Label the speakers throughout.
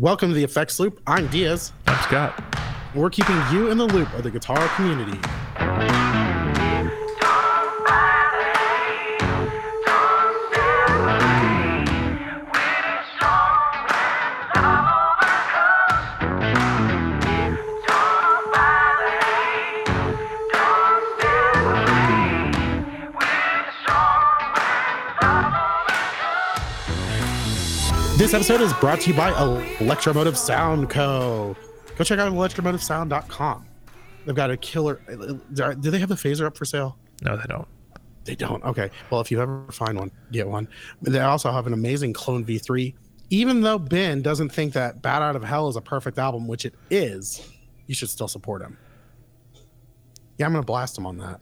Speaker 1: Welcome to the Effects Loop. I'm Diaz.
Speaker 2: I'm Scott.
Speaker 1: We're keeping you in the loop of the guitar community. This episode is brought to you by Electromotive Sound Co. Go check out electromotivesound.com. They've got a killer. Uh, uh, do they have the phaser up for sale?
Speaker 2: No, they don't.
Speaker 1: They don't. Okay. Well, if you ever find one, get one. They also have an amazing Clone V3. Even though Ben doesn't think that Bat Out of Hell is a perfect album, which it is, you should still support him. Yeah, I'm going to blast him on that.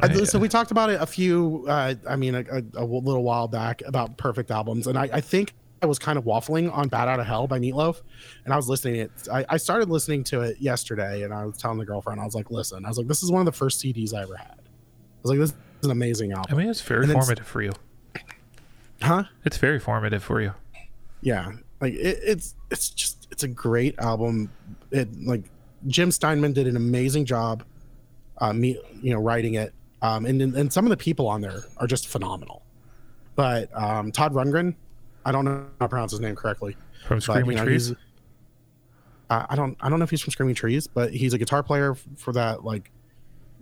Speaker 1: I, so we talked about it a few, uh, I mean, a, a, a, little while back about perfect albums, and I, I, think I was kind of waffling on "Bat Out of Hell" by Meatloaf, and I was listening it. I, I, started listening to it yesterday, and I was telling the girlfriend, I was like, "Listen," I was like, "This is one of the first CDs I ever had." I was like, "This is an amazing album."
Speaker 2: I mean, it's very formative for you,
Speaker 1: huh?
Speaker 2: It's very formative for you.
Speaker 1: Yeah, like it, it's it's just it's a great album. It like Jim Steinman did an amazing job, uh, me you know writing it um, and and some of the people on there are just phenomenal. But um, Todd Rundgren, I don't know how to pronounce his name correctly.
Speaker 2: From Screaming but, you know, Trees.
Speaker 1: Uh, I don't I don't know if he's from Screaming Trees, but he's a guitar player for that. Like,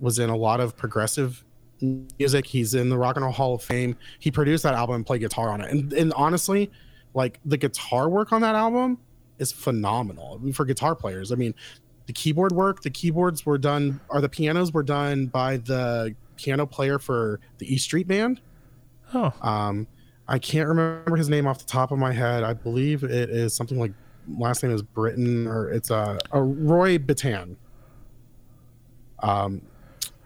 Speaker 1: was in a lot of progressive music. He's in the Rock and Roll Hall of Fame. He produced that album and played guitar on it. And and honestly, like the guitar work on that album is phenomenal I mean, for guitar players. I mean, the keyboard work, the keyboards were done, or the pianos were done by the piano player for the E Street Band.
Speaker 2: Oh.
Speaker 1: Um, I can't remember his name off the top of my head. I believe it is something like last name is Britton or it's a, a Roy Bittan. Um,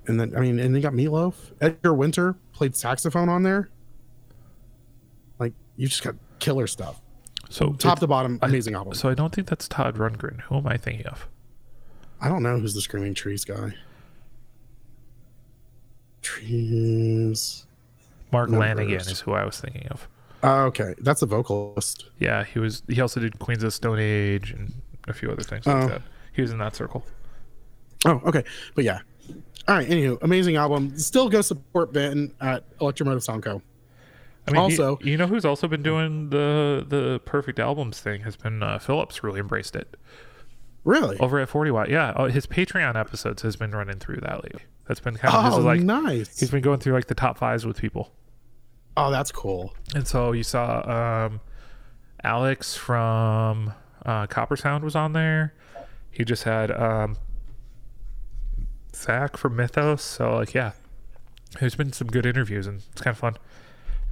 Speaker 1: and then I mean, and they got Meatloaf. Edgar Winter played saxophone on there. Like you just got killer stuff.
Speaker 2: So
Speaker 1: top to bottom, amazing
Speaker 2: I,
Speaker 1: album.
Speaker 2: So I don't think that's Todd Rundgren. Who am I thinking of?
Speaker 1: I don't know who's the Screaming Trees guy. Trees.
Speaker 2: Mark Numbers. Lanegan is who I was thinking of.
Speaker 1: Uh, okay, that's a vocalist.
Speaker 2: Yeah, he was. He also did Queens of Stone Age and a few other things like oh. that. He was in that circle.
Speaker 1: Oh, okay, but yeah. All right. Anywho, amazing album. Still go support Ben at Electromotive Sound Co.
Speaker 2: I mean, also, he, you know who's also been doing the the perfect albums thing has been uh, Phillips. Really embraced it.
Speaker 1: Really?
Speaker 2: Over at 40 Watt. Yeah. Oh, his Patreon episodes has been running through that lately. That's been kind of
Speaker 1: oh,
Speaker 2: like
Speaker 1: nice.
Speaker 2: He's been going through like the top fives with people.
Speaker 1: Oh, that's cool.
Speaker 2: And so you saw um, Alex from uh, Copper Sound was on there. He just had um, Zach from Mythos. So like, yeah, there's been some good interviews, and it's kind of fun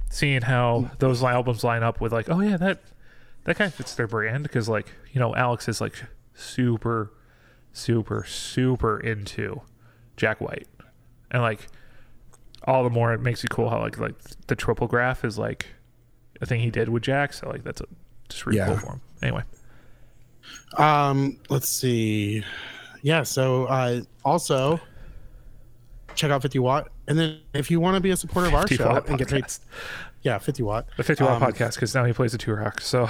Speaker 2: seeing how those albums line up with like, oh yeah, that that kind of fits their brand because like you know Alex is like super, super, super into Jack White, and like all the more it makes you cool how like like the Triplegraph is like a thing he did with Jack. So like that's a, just really yeah. cool for him. Anyway,
Speaker 1: um, let's see. Yeah. So uh, also check out 50 Watt, and then if you want to be a supporter of our show and get paid, yeah, 50 Watt,
Speaker 2: the 50 Watt um, podcast because now he plays the Two-Rock. So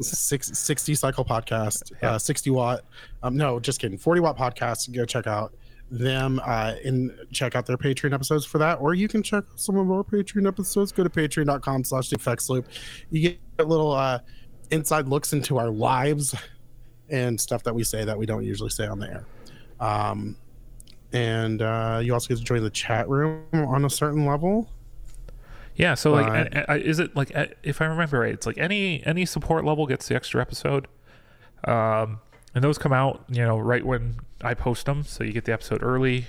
Speaker 1: six, 60 cycle podcast, yeah. uh, 60 watt. Um, no, just kidding. 40 watt podcast. Go check out them uh, and check out their Patreon episodes for that. Or you can check some of our Patreon episodes. Go to patreon.com slash the effects loop. You get little uh, inside looks into our lives and stuff that we say that we don't usually say on the air. Um, and uh, you also get to join the chat room on a certain level.
Speaker 2: Yeah. So like, is it like if I remember right, it's like any any support level gets the extra episode, um, and those come out you know right when I post them, so you get the episode early.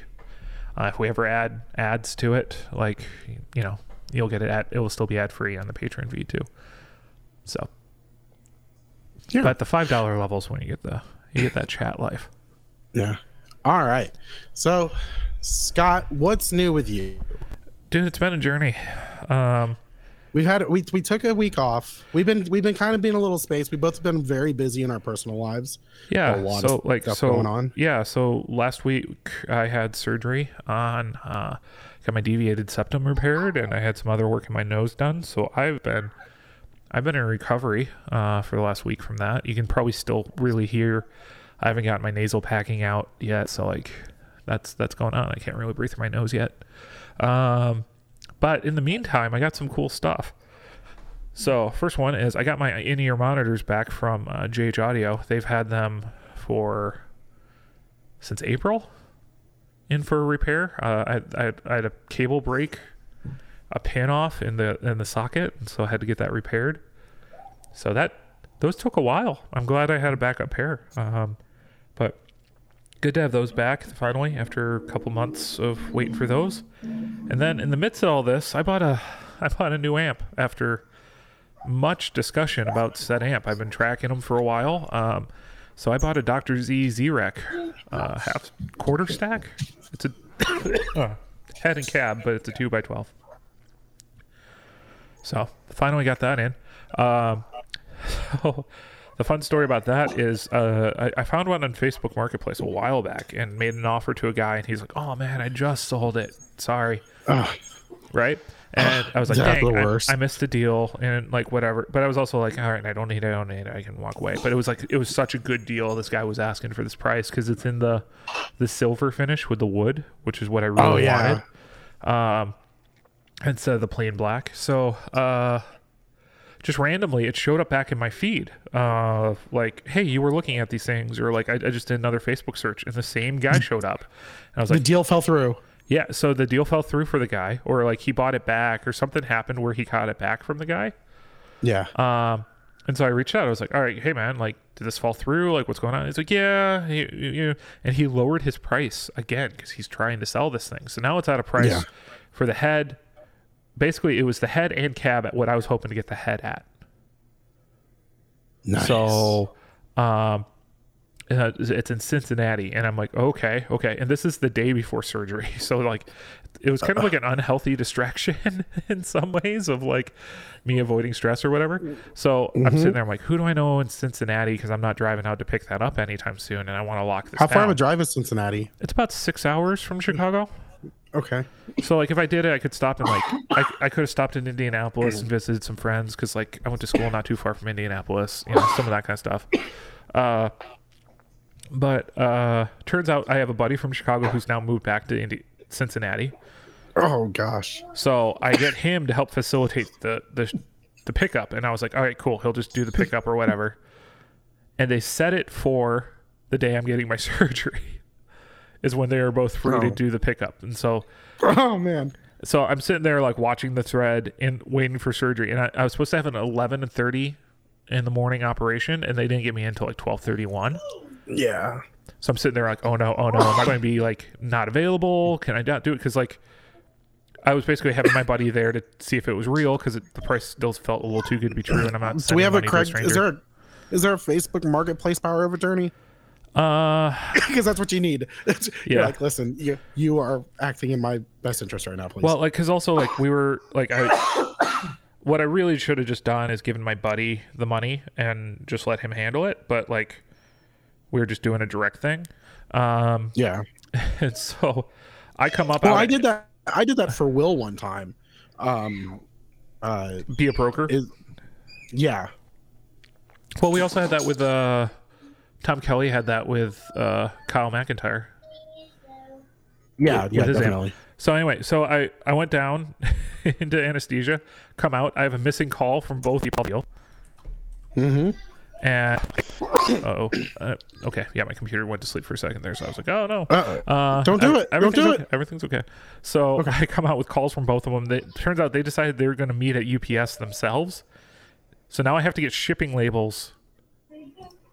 Speaker 2: Uh, if we ever add ads to it, like you know, you'll get it at it will still be ad free on the Patreon feed too. So, yeah. But the five dollar levels when you get the you get that chat life.
Speaker 1: Yeah. All right. So, Scott, what's new with you?
Speaker 2: Dude, it's been a journey. Um,
Speaker 1: we've had we we took a week off. We've been we've been kind of being a little space. We both been very busy in our personal lives.
Speaker 2: Yeah, a lot so of like stuff so going on. Yeah, so last week I had surgery on uh, got my deviated septum repaired, and I had some other work in my nose done. So I've been I've been in recovery uh, for the last week from that. You can probably still really hear. I haven't got my nasal packing out yet, so like that's that's going on. I can't really breathe through my nose yet. Um, but in the meantime, I got some cool stuff. So first one is I got my in-ear monitors back from uh, JH Audio. They've had them for since April in for repair. Uh, I, I, I had a cable break, a pin off in the in the socket, and so I had to get that repaired. So that those took a while. I'm glad I had a backup pair. Um, good to have those back finally after a couple months of waiting for those. And then in the midst of all this, I bought a I bought a new amp after much discussion about said amp. I've been tracking them for a while. Um, so I bought a Dr. Z Z-Wreck uh, half quarter stack. It's a uh, head and cab, but it's a two by twelve. So finally got that in. Um, so the fun story about that is uh, I, I, found one on Facebook Marketplace a while back and made an offer to a guy, and he's like, "Oh man, I just sold it. Sorry." Right? And I was like, Dang, I, I, missed the deal and like whatever. But I was also like, all right, I don't need it, I don't need it. I can walk away. But it was like it was such a good deal. This guy was asking for this price because it's in the the silver finish with the wood, which is what I really oh, yeah. wanted. Um, instead of the plain black. So uh, just randomly, it showed up back in my feed. Uh, like, hey, you were looking at these things, or like I, I just did another Facebook search, and the same guy showed up. And I was like,
Speaker 1: the deal fell through.
Speaker 2: Yeah, so the deal fell through for the guy, or like he bought it back, or something happened where he got it back from the guy.
Speaker 1: Yeah.
Speaker 2: Um, and so I reached out. I was like, "All right, hey man, like, did this fall through? Like, what's going on?" He's like, "Yeah," you know, and he lowered his price again because he's trying to sell this thing. So now it's at a price yeah. for the head. Basically, it was the head and cab at what I was hoping to get the head at. Nice. So, um, it's in Cincinnati, and I'm like, okay, okay. And this is the day before surgery, so like, it was kind of like an unhealthy distraction in some ways of like me avoiding stress or whatever. So mm-hmm. I'm sitting there, I'm like, who do I know in Cincinnati? Because I'm not driving out to pick that up anytime soon, and I want to lock this.
Speaker 1: How
Speaker 2: down.
Speaker 1: far of a drive is Cincinnati?
Speaker 2: It's about six hours from Chicago.
Speaker 1: Okay.
Speaker 2: So like, if I did it, I could stop in like I, I could have stopped in Indianapolis and visited some friends because like I went to school not too far from Indianapolis, you know, some of that kind of stuff. Uh, but uh, turns out I have a buddy from Chicago who's now moved back to Indi- Cincinnati.
Speaker 1: Oh gosh.
Speaker 2: So I get him to help facilitate the the the pickup, and I was like, all right, cool. He'll just do the pickup or whatever. And they set it for the day I'm getting my surgery. Is when they are both free oh. to do the pickup, and so.
Speaker 1: Oh man.
Speaker 2: So I'm sitting there like watching the thread and waiting for surgery, and I, I was supposed to have an 11 and 30 in the morning operation, and they didn't get me until like 12:31.
Speaker 1: Yeah.
Speaker 2: So I'm sitting there like, oh no, oh no, am I going to be like not available? Can I not do it? Because like, I was basically having my buddy there to see if it was real because the price still felt a little too good to be true, and I'm not.
Speaker 1: Do we have a Craig? Is there a, is there a Facebook Marketplace power of attorney?
Speaker 2: Uh,
Speaker 1: because that's what you need. yeah. like, listen, you you are acting in my best interest right now, please.
Speaker 2: Well, like, because also like we were like I. what I really should have just done is given my buddy the money and just let him handle it. But like, we were just doing a direct thing. Um,
Speaker 1: yeah.
Speaker 2: And so I come up.
Speaker 1: Well, I did that. I did that for Will one time. Um, uh,
Speaker 2: Be a broker.
Speaker 1: Is, yeah.
Speaker 2: Well, we also had that with uh, Tom Kelly had that with uh, Kyle McIntyre.
Speaker 1: Yeah, with, yeah, with definitely.
Speaker 2: So anyway, so I I went down into anesthesia, come out. I have a missing call from both people.
Speaker 1: Mm-hmm.
Speaker 2: And oh, uh, okay, yeah, my computer went to sleep for a second there, so I was like, oh no, uh,
Speaker 1: don't do it, don't do
Speaker 2: okay. it. Everything's okay. So okay. I come out with calls from both of them. It turns out they decided they were going to meet at UPS themselves. So now I have to get shipping labels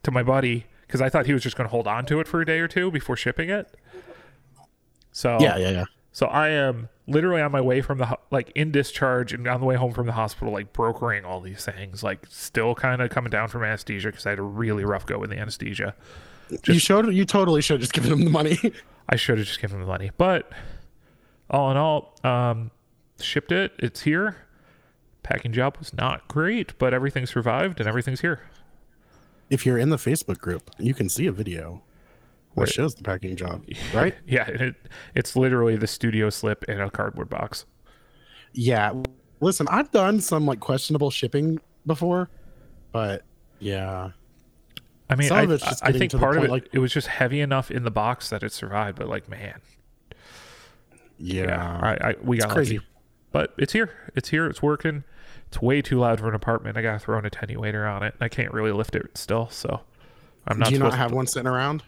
Speaker 2: to my buddy because I thought he was just going to hold on to it for a day or two before shipping it. So
Speaker 1: yeah, yeah, yeah.
Speaker 2: So I am literally on my way from the like in discharge and on the way home from the hospital, like brokering all these things, like still kind of coming down from anesthesia because I had a really rough go with the anesthesia.
Speaker 1: Just, you showed you totally should have just given him the money.
Speaker 2: I should have just given him the money, but all in all, um, shipped it. It's here. Packing job was not great, but everything survived and everything's here.
Speaker 1: If you're in the Facebook group, you can see a video that shows the packing job, right?
Speaker 2: yeah, it, it's literally the studio slip in a cardboard box.
Speaker 1: Yeah. Listen, I've done some like questionable shipping before, but yeah,
Speaker 2: I mean, I,
Speaker 1: it's
Speaker 2: I think part of it
Speaker 1: like-
Speaker 2: it was just heavy enough in the box that it survived. But like, man,
Speaker 1: yeah,
Speaker 2: yeah, I, I we got
Speaker 1: crazy.
Speaker 2: lucky. But it's here. It's here. It's working. It's way too loud for an apartment. I got to throw an attenuator on it. I can't really lift it still. So I'm not
Speaker 1: Do you not have
Speaker 2: to.
Speaker 1: one sitting around?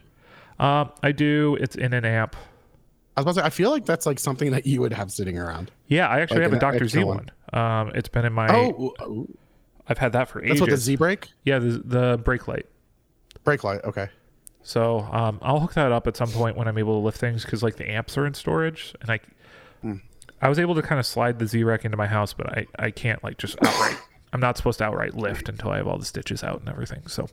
Speaker 2: Um, I do. It's in an amp.
Speaker 1: I was about to say, I feel like that's like something that you would have sitting around.
Speaker 2: Yeah, I actually
Speaker 1: Like
Speaker 2: have a Doctor Z one.
Speaker 1: one.
Speaker 2: Um, it's been in my.
Speaker 1: Oh, oh,
Speaker 2: I've had that for
Speaker 1: that's
Speaker 2: ages.
Speaker 1: That's what the Z brake
Speaker 2: yeah, the the brake light.
Speaker 1: brake light. Okay.
Speaker 2: So um, I'll hook that up at some point when I'm able to lift things because like the amps are in storage and I
Speaker 1: Hmm.
Speaker 2: I was able to kind of slide the Z-Wreck into my house, but I, I can't like just outright. I'm not supposed to outright lift until I have all the stitches out and everything. So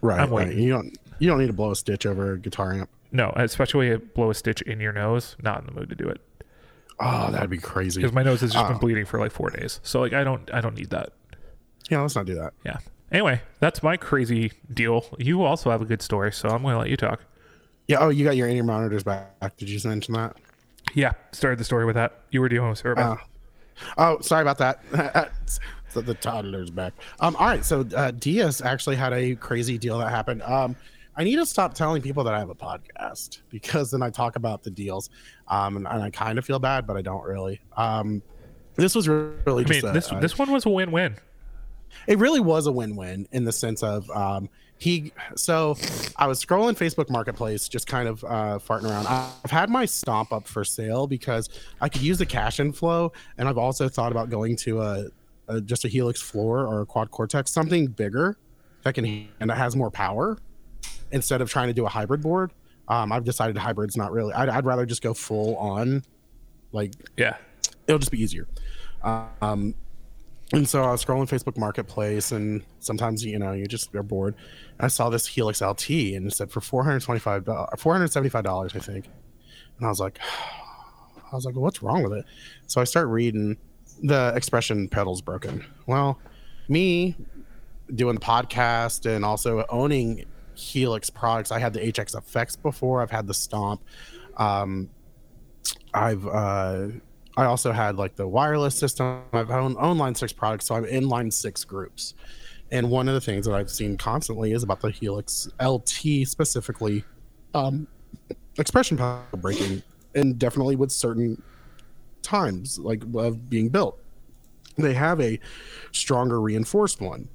Speaker 1: Right.
Speaker 2: I'm
Speaker 1: right.
Speaker 2: waiting.
Speaker 1: You don't you don't need to blow a stitch over a guitar amp.
Speaker 2: no, especially when you blow a stitch in your nose. Not in the mood to do it
Speaker 1: Oh, that'd be crazy.
Speaker 2: because my nose has just been
Speaker 1: Oh.
Speaker 2: bleeding for like four days. So like I don't I don't need that.
Speaker 1: Yeah, let's not do that.
Speaker 2: Yeah. Anyway, that's my crazy deal. You also have a good story, so I'm going to let you talk.
Speaker 1: Yeah. Oh, you got your in-ear monitors back. Did you just mention that?
Speaker 2: Yeah, started the story with that. You were dealing with Sarah. Beth.
Speaker 1: Oh, sorry about that. so the toddler's back. Um, all right. So uh, Diaz actually had a crazy deal that happened. Um, I need to stop telling people that I have a podcast because then I talk about the deals, um, and, and I kind of feel bad, but I don't really. Um, this was really
Speaker 2: I
Speaker 1: just
Speaker 2: mean,
Speaker 1: a,
Speaker 2: this this one was a win-win.
Speaker 1: it really was a win-win in the sense of um, he so i was scrolling facebook marketplace just kind of uh, farting around i've had my stomp up for sale because i could use the cash inflow and i've also thought about going to a, a just a helix floor or a quad cortex something bigger that can and that has more power instead of trying to do a hybrid board um, i've decided hybrid's not really I'd, I'd rather just go full on like
Speaker 2: Yeah.
Speaker 1: it'll just be easier. Um, and so I was scrolling Facebook Marketplace, and sometimes you know you just are bored. I saw this Helix LT, and it said for four hundred twenty-five dollars, four hundred seventy-five dollars, I think. And I was like, I was like, well, what's wrong with it? So I start reading. The expression pedals broken. Well, me doing the podcast and also owning Helix products. I had the HX effects before. I've had the Stomp. Um, I've uh, I also had like the wireless system. I've owned, owned Line Six products, so I'm in Line Six groups. And one of the things that I've seen constantly is about the Helix LT specifically, um, expression power breaking, and definitely with certain times like of being built, they have a stronger reinforced one.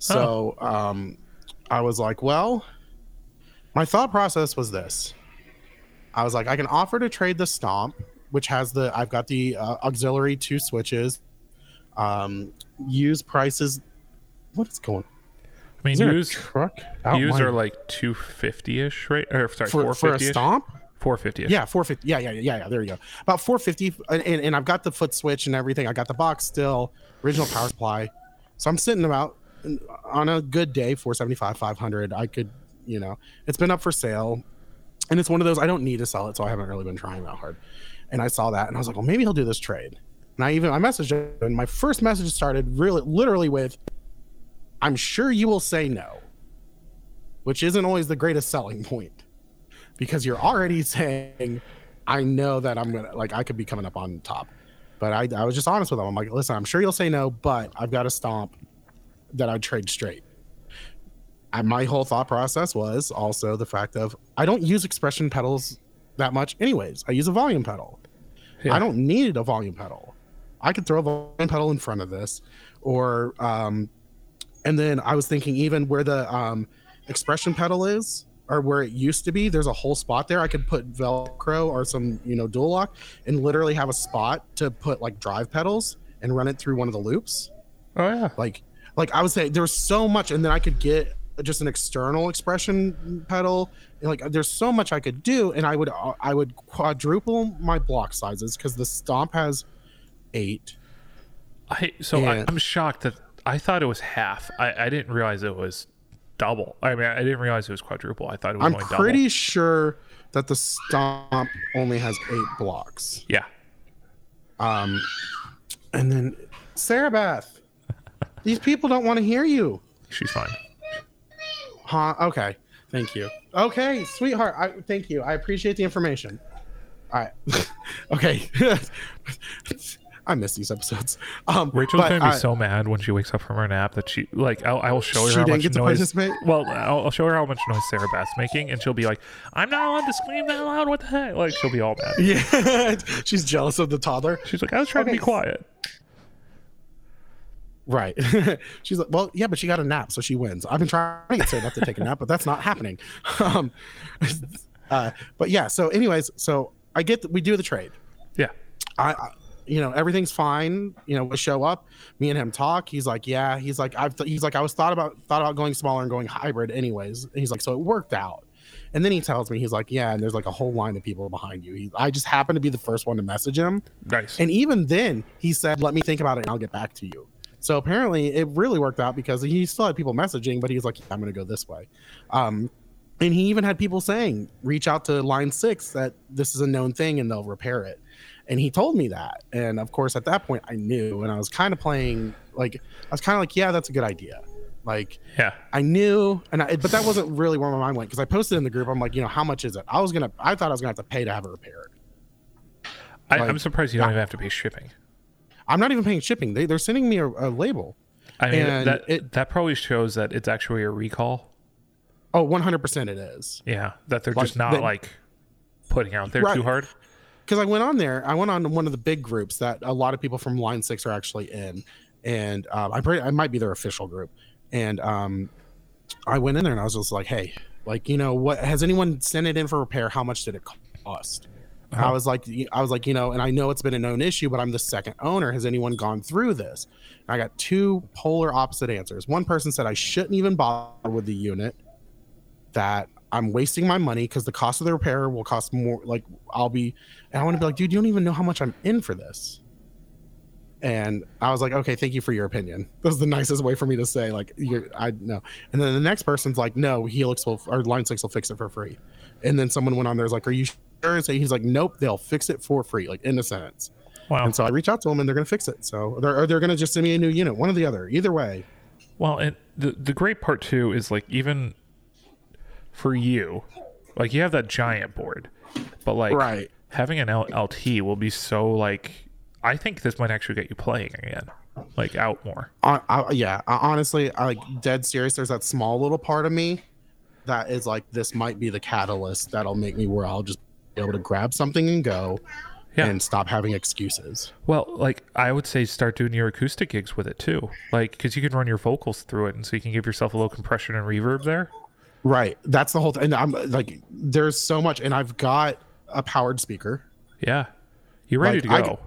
Speaker 1: So um, I was like, well, my thought process was this. I was like, I can offer to trade the stomp, which has the I've got the uh, auxiliary two switches. Um, use prices. What is going?
Speaker 2: I mean,
Speaker 1: Is there a
Speaker 2: use
Speaker 1: truck?
Speaker 2: use are like two fifty ish, right? Or sorry,
Speaker 1: for,
Speaker 2: four
Speaker 1: for a stomp.
Speaker 2: Four fifty.
Speaker 1: Yeah, 450. Yeah, yeah, yeah, yeah. There you go. About 450, and, and, and I've got the foot switch and everything. I got the box still, original power supply. So I'm sitting about on a good day, 475, 500. I could, you know, it's been up for sale, and it's one of those I don't need to sell it, so I haven't really been trying that hard. And I saw that, and I was like, well, maybe he'll do this trade. And I even I messaged him, and my first message started really, literally with, "I'm sure you will say no," which isn't always the greatest selling point because you're already saying, I know that I'm gonna like I could be coming up on top. But I, I was just honest with him. I'm like, listen, I'm sure you'll say no, but I've got a stomp that I'd trade straight. And my whole thought process was also the fact of I don't use expression pedals that much, anyways. I use a volume pedal.
Speaker 2: Yeah.
Speaker 1: I don't need a volume pedal. I could throw a volume pedal in front of this, or um, and then I was thinking even where the um, expression pedal is, or where it used to be, there's a whole spot there. I could put Velcro or some you know dual lock, and literally have a spot to put like drive pedals and run it through one of the loops
Speaker 2: Oh yeah.
Speaker 1: like like i would say there's so much and then i could get just an external expression pedal and, like there's so much i could do and i would i would quadruple my block sizes because the stomp has eight
Speaker 2: I so I, i'm shocked that I thought it was half. I, I didn't realize it was double. I mean, I didn't realize it was quadruple. I thought it was
Speaker 1: i'm
Speaker 2: only
Speaker 1: pretty
Speaker 2: double.
Speaker 1: sure that the stomp only has eight blocks
Speaker 2: Yeah.
Speaker 1: um and then sarah beth these people don't want to hear you
Speaker 2: She's fine.
Speaker 1: Huh? Okay. Thank you. Okay, sweetheart. I thank you. I appreciate the information. All right. okay. I miss these episodes. Um,
Speaker 2: Rachel's
Speaker 1: but
Speaker 2: gonna be
Speaker 1: I-
Speaker 2: so mad when she wakes up from her nap that she like I'll, I'll show her
Speaker 1: She
Speaker 2: how
Speaker 1: didn't
Speaker 2: much noise. Well, I'll, I'll show her how much noise Sarah Beth's making, and she'll be like, "I'm not allowed to scream that loud. What the heck?" Like she'll be all mad.
Speaker 1: Yeah, she's jealous of the toddler.
Speaker 2: She's like, "I was trying to be quiet."
Speaker 1: Right. she's like, well, yeah, but she got a nap, so she wins. I've been trying to get Sarah Beth to take a nap, but that's not happening. Um, uh, but yeah. So, anyways, so I get that we do the trade.
Speaker 2: Yeah.
Speaker 1: I, I you know everything's fine you know we show up me and him talk he's like yeah he's like i've th- he's like i was thought about thought about going smaller and going hybrid anyways and he's like so it worked out and then he tells me he's like yeah and there's like a whole line of people behind you he, i just happened to be the first one to message him
Speaker 2: Nice.
Speaker 1: and even then he said let me think about it and i'll get back to you so apparently it really worked out because he still had people messaging but he's like i'm gonna go this way um and he even had people saying reach out to line six that this is a known thing and they'll repair it and he told me that and of course at that point i knew and i was kind of playing like i was kind of like yeah that's a good idea like
Speaker 2: yeah.
Speaker 1: i knew and I, but that wasn't really where my mind went because i posted in the group i'm like you know how much is it i was gonna i thought i was gonna have to pay to have it repaired
Speaker 2: I,
Speaker 1: like,
Speaker 2: I'm surprised you don't
Speaker 1: yeah.
Speaker 2: even have to pay shipping.
Speaker 1: I'm not even paying shipping they, they're sending me a, a label
Speaker 2: I mean,
Speaker 1: And
Speaker 2: that
Speaker 1: it-
Speaker 2: that probably shows that it's actually a recall.
Speaker 1: oh 100% it is
Speaker 2: Yeah, that they're
Speaker 1: Like,
Speaker 2: just not
Speaker 1: they-
Speaker 2: like putting out there
Speaker 1: Right.
Speaker 2: too hard.
Speaker 1: because I went on there. I went on one of the big groups that a lot of people from Line Six are actually in, and um, I pretty, I might be their official group. And um, I went in there and I was just like, hey, like you know what? Has anyone sent it in for repair? How much did it cost?
Speaker 2: Uh-huh.
Speaker 1: I was like, I was like, you know, and I know it's been a known issue, but I'm the second owner. Has anyone gone through this? And I got two polar opposite answers. One person said I shouldn't even bother with the unit. That I'm wasting my money because the cost of the repair will cost more. Like I'll be, and I want to be like, dude, you don't even know how much I'm in for this. And I was like, okay, thank you for your opinion. That was the nicest way for me to say, like, you're, I know. And then the next person's like, no, Helix will, or Line Six will fix it for free. And then someone went on there, was like, are you So he's like, nope, they'll fix it for free, like in a sentence.
Speaker 2: Wow.
Speaker 1: And so I reach out to them, and they're gonna fix it. So they're, or they're gonna just send me a new unit, one or the other. Either way,
Speaker 2: Well, and the the great part too is like even for you, like you have that giant board, but like
Speaker 1: Right.
Speaker 2: having an LT will be so like I think this might actually get you playing again, like out more.
Speaker 1: I, I, yeah, I, honestly, I like dead serious. There's that small little part of me that is like, this might be the catalyst that'll make me where I'll just be able to grab something and go,
Speaker 2: Yeah.
Speaker 1: and stop having excuses.
Speaker 2: Well, like I would say, start doing your acoustic gigs with it too, like because you can run your vocals through it, and so you can give yourself a little compression and reverb there.
Speaker 1: Right. That's the whole thing. And I'm like, there's so much, and I've got a powered speaker.
Speaker 2: Yeah, you're ready
Speaker 1: Like,
Speaker 2: to go.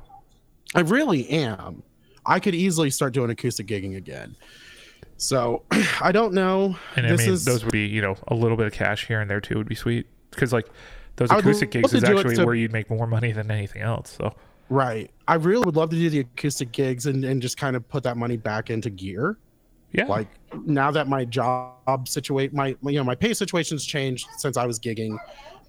Speaker 1: I really am. I could easily start doing acoustic gigging again. So I don't know.
Speaker 2: and I
Speaker 1: this
Speaker 2: mean,
Speaker 1: is
Speaker 2: those would be you know a little bit of cash here and there too would be sweet because like those acoustic gigs is actually
Speaker 1: to-
Speaker 2: where you'd make more money than anything else. So
Speaker 1: right. I really would love to do the acoustic gigs and, and just kind of put that money back into gear.
Speaker 2: yeah,
Speaker 1: Like now that my job situation, my you know my pay situation's changed since I was gigging,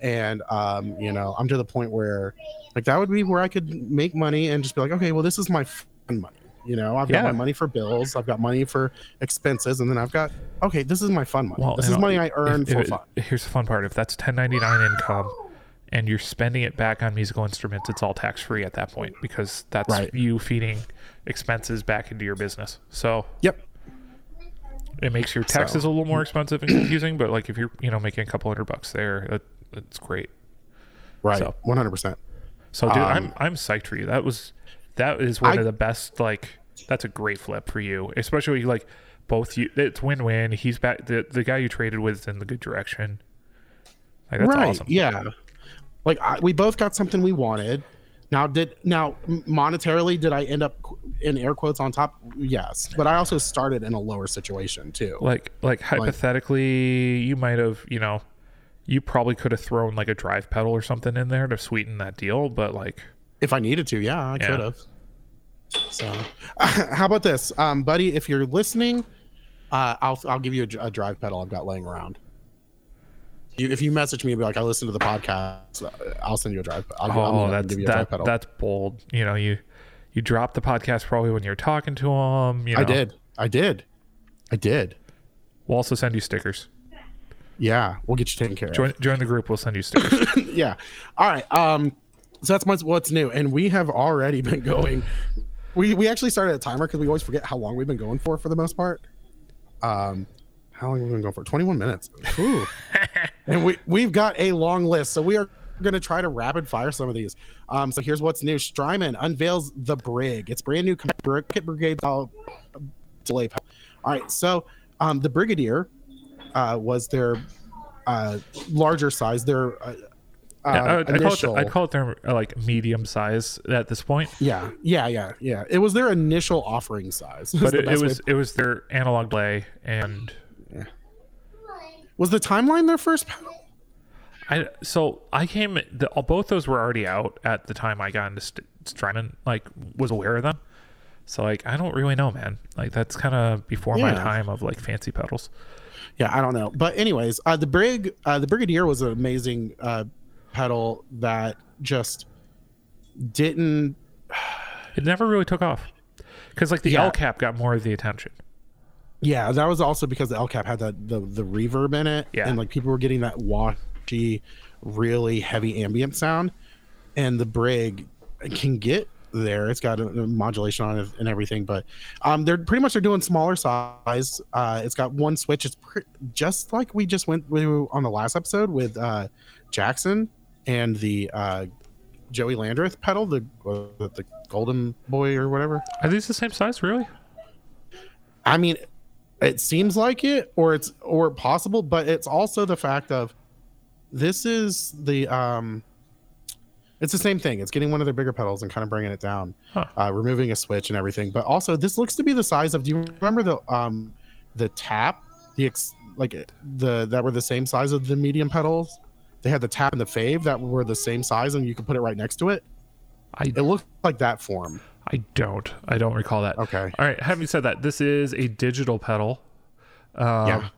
Speaker 1: and um you know I'm to the point where like that would be where I could make money and just be like okay well this is my fun money. You know, I've got
Speaker 2: Yeah.
Speaker 1: my money for bills, I've got money for expenses, and then I've got okay, this is my fun money.
Speaker 2: Well,
Speaker 1: this is money I earn
Speaker 2: if-
Speaker 1: for
Speaker 2: if-
Speaker 1: fun.
Speaker 2: Here's the fun part: if that's 1099 income, and you're spending it back on musical instruments, it's all tax free at that point because that's
Speaker 1: Right.
Speaker 2: you feeding expenses back into your business. So
Speaker 1: Yep.
Speaker 2: it makes your taxes a little more expensive and confusing. But like if you're you know making a couple hundred bucks there, that, that's great.
Speaker 1: Right.
Speaker 2: So-
Speaker 1: One hundred percent.
Speaker 2: So dude,
Speaker 1: Um,
Speaker 2: I'm I'm psyched for you. That was that is one
Speaker 1: I-
Speaker 2: of the best. Like that's a great flip for you, especially like both you. It's win win. He's back. The the guy you traded with is in the good direction. Like that's
Speaker 1: right.
Speaker 2: awesome.
Speaker 1: Yeah. Like I, we both got something we wanted. Now did now monetarily did I end up in air quotes on top? Yes, but I also started in a lower situation too.
Speaker 2: Like like hypothetically, you might have you know, you probably could have thrown like a drive pedal or something in there to sweeten that deal. But like
Speaker 1: If I needed to, yeah, I
Speaker 2: Yeah.
Speaker 1: could have. So, how about this, um, buddy? If you're listening, uh, I'll I'll give you a, a drive pedal I've got laying around. You, if you message me, and be like, I listened to the podcast, uh, I'll send you a drive. I'll, I'm
Speaker 2: oh,
Speaker 1: gonna
Speaker 2: that's
Speaker 1: give you a drive
Speaker 2: that
Speaker 1: pedal.
Speaker 2: that's bold. You know you. You dropped the podcast probably when you're talking to him. You know.
Speaker 1: I did. I did. I did.
Speaker 2: We'll also send you stickers.
Speaker 1: Yeah, we'll get you taken care of.
Speaker 2: Join join the group. We'll send you stickers.
Speaker 1: yeah. All right. Um. So that's what's new, and we have already been going we we actually started a timer because we always forget how long we've been going for for the most part. Um, how long have we been going for? Twenty one minutes. Ooh. and we we've got a long list, so we are going to try to rapid fire some of these. Um, so here's what's new. Strymon unveils the Brig. It's brand new Bucket Brigade uh, delay. All right, so um, the Brigadier uh, was their uh, larger size. Their uh,
Speaker 2: Yeah, I,
Speaker 1: uh,
Speaker 2: would- I'd, call it, I'd call it their uh, like medium size at this point,
Speaker 1: yeah, yeah, yeah, yeah. It was their initial offering size.
Speaker 2: but it, it
Speaker 1: way-
Speaker 2: was it was their analog delay, and
Speaker 1: was the timeline their first panel?
Speaker 2: I so I came the, both those were already out at the time I got into St- like was aware of them. So like I don't really know, man. Like that's kind of before my time of like fancy pedals.
Speaker 1: Yeah, I don't know. But anyways, uh, the brig, uh, the Brigadier was an amazing uh, pedal that just didn't.
Speaker 2: It never really took off because like the
Speaker 1: Yeah.
Speaker 2: El Cap got more of the attention.
Speaker 1: Yeah, that was also because the El Cap had that the the reverb in it,
Speaker 2: Yeah.
Speaker 1: and like people were getting that washy, really heavy ambient sound, and the Brig can get there. It's got a, a modulation on it and everything, but um, they're pretty much they're doing smaller size. Uh, it's got one switch. It's pre- just like we just went through on the last episode with uh, Jackson and the uh, Joey Landreth pedal, the the Golden Boy or whatever.
Speaker 2: Are these the same size, really?
Speaker 1: I mean, it seems like it, or it's or possible, but it's also the fact of this is the um, it's the same thing. It's getting one of their bigger pedals and kind of bringing it down,
Speaker 2: Huh.
Speaker 1: uh, removing a switch and everything. But also, this looks to be the size of. Do you remember the um, the tap, the ex, like the that were the same size of the medium pedals? They had the tap and the fave that were the same size, and you could put it right next to it.
Speaker 2: I
Speaker 1: It looked like that form.
Speaker 2: I don't. I don't recall that.
Speaker 1: Okay.
Speaker 2: All right. Having said that, this is a digital pedal. Um,
Speaker 1: Yeah.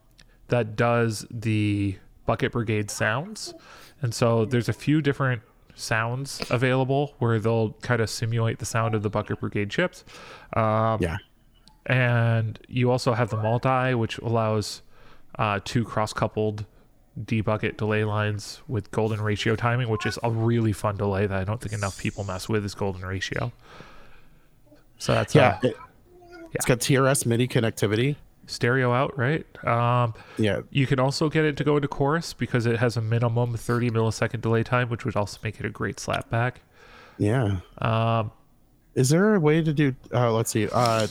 Speaker 2: That does the Bucket Brigade sounds, and so there's a few different sounds available where they'll kind of simulate the sound of the Bucket Brigade chips. Um,
Speaker 1: Yeah.
Speaker 2: and you also have the multi, which allows uh, two cross-coupled debucket delay lines with golden ratio timing, which is a really fun delay that I don't think enough people mess with is golden ratio. So that's
Speaker 1: Yeah.
Speaker 2: uh,
Speaker 1: it, has got TRS MIDI connectivity.
Speaker 2: stereo out, right? Um,
Speaker 1: Yeah.
Speaker 2: you can also get it to go into chorus because it has a minimum 30 millisecond delay time, which would also make it a great slapback.
Speaker 1: Yeah.
Speaker 2: Um,
Speaker 1: Is there a way to do? Uh, let's see. Uh,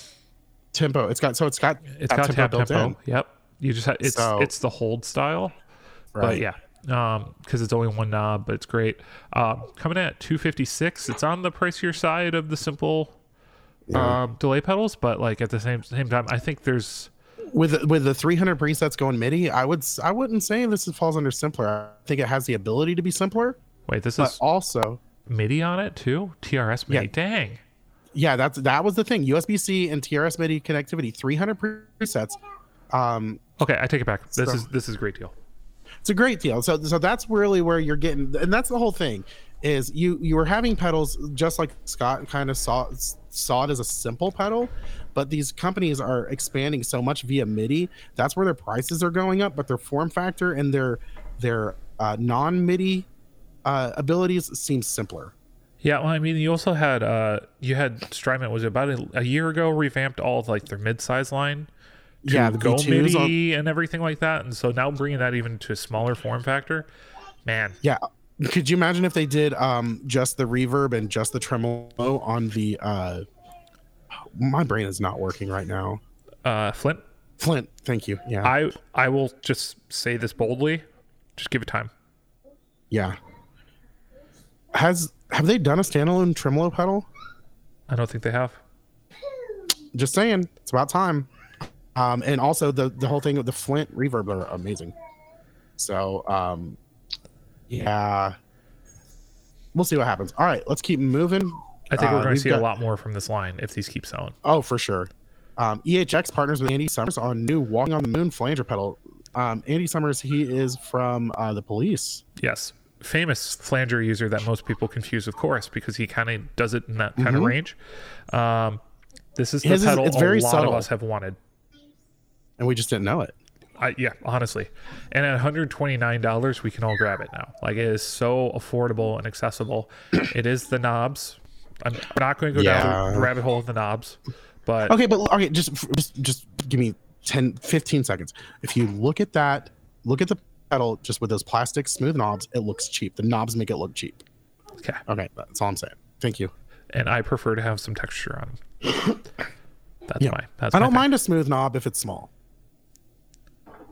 Speaker 1: tempo. It's got so it's got
Speaker 2: it's got tap
Speaker 1: built
Speaker 2: tempo.
Speaker 1: in.
Speaker 2: Yep. You just have it's
Speaker 1: So-
Speaker 2: it's the hold style. But
Speaker 1: Right.
Speaker 2: yeah, um, because it's only one knob, but it's great. Um, coming in at 256, it's on the pricier side of the simple um, delay pedals, but like at the same same time, I think there's
Speaker 1: With with the 300 presets going MIDI, I would I wouldn't say this falls under simpler. I think it has the ability to be simpler,
Speaker 2: wait, this
Speaker 1: but
Speaker 2: is
Speaker 1: also
Speaker 2: MIDI on it too. TRS MIDI,
Speaker 1: Yeah.
Speaker 2: dang.
Speaker 1: yeah, that's that was the thing. USB C and TRS MIDI connectivity, 300 presets. Um,
Speaker 2: Okay, I take it back. This
Speaker 1: So-
Speaker 2: is this is a great deal.
Speaker 1: It's a great deal. So so that's really where you're getting, and that's the whole thing. Is you you were having pedals just like Scott kind of saw saw it as a simple pedal, but these companies are expanding so much via MIDI. That's where their prices are going up, but their form factor and their their uh, non MIDI uh, abilities seem simpler.
Speaker 2: Yeah, well, I mean, you also had uh, you had Strymon was about a, a year ago revamped all of like their mid-size line
Speaker 1: Yeah, the
Speaker 2: go
Speaker 1: V2s on-
Speaker 2: MIDI and everything like that, and so now bringing that even to a smaller form factor, man.
Speaker 1: Yeah. Could you imagine if they did um, just the reverb and just the tremolo on the? Uh, my brain is not working right now.
Speaker 2: Uh, Flint,
Speaker 1: Flint, thank you. Yeah,
Speaker 2: I I will just say this boldly, just give it time.
Speaker 1: yeah. Has have they done a standalone tremolo pedal?
Speaker 2: I don't think they have.
Speaker 1: Just saying, it's about time. Um, and also the the whole thing with the Flint reverb are amazing. So um, yeah, we'll see what happens. All right, let's keep moving.
Speaker 2: I think we're
Speaker 1: Uh,
Speaker 2: going to see
Speaker 1: got-
Speaker 2: a lot more from this line if these keep selling.
Speaker 1: Oh, for sure. Um, EHX partners with Andy Summers on new Walking on the Moon flanger pedal. Um, Andy Summers, he is from uh, the police.
Speaker 2: Yes, famous flanger user that most people confuse with chorus because he kind of does it in that kind of range. Um, this is the
Speaker 1: Mm-hmm. His is-
Speaker 2: pedal
Speaker 1: it's
Speaker 2: a
Speaker 1: very
Speaker 2: lot
Speaker 1: subtle.
Speaker 2: of us have wanted.
Speaker 1: And we just didn't know it.
Speaker 2: I, yeah, honestly. And at $129, we can all grab it now. Like it is so affordable and accessible. it is the knobs. I'm not going to go down the rabbit hole of the knobs, but
Speaker 1: Okay, but okay, just just just give me 10, 15 seconds. If you look at that, look at the pedal just with those plastic smooth knobs, it looks cheap. The knobs make it look cheap.
Speaker 2: okay.
Speaker 1: Okay, that's all I'm saying. Thank you.
Speaker 2: And I prefer to have some texture on them. That's
Speaker 1: Yeah.
Speaker 2: my. That's
Speaker 1: I
Speaker 2: my
Speaker 1: don't
Speaker 2: thing.
Speaker 1: mind a smooth knob if it's small.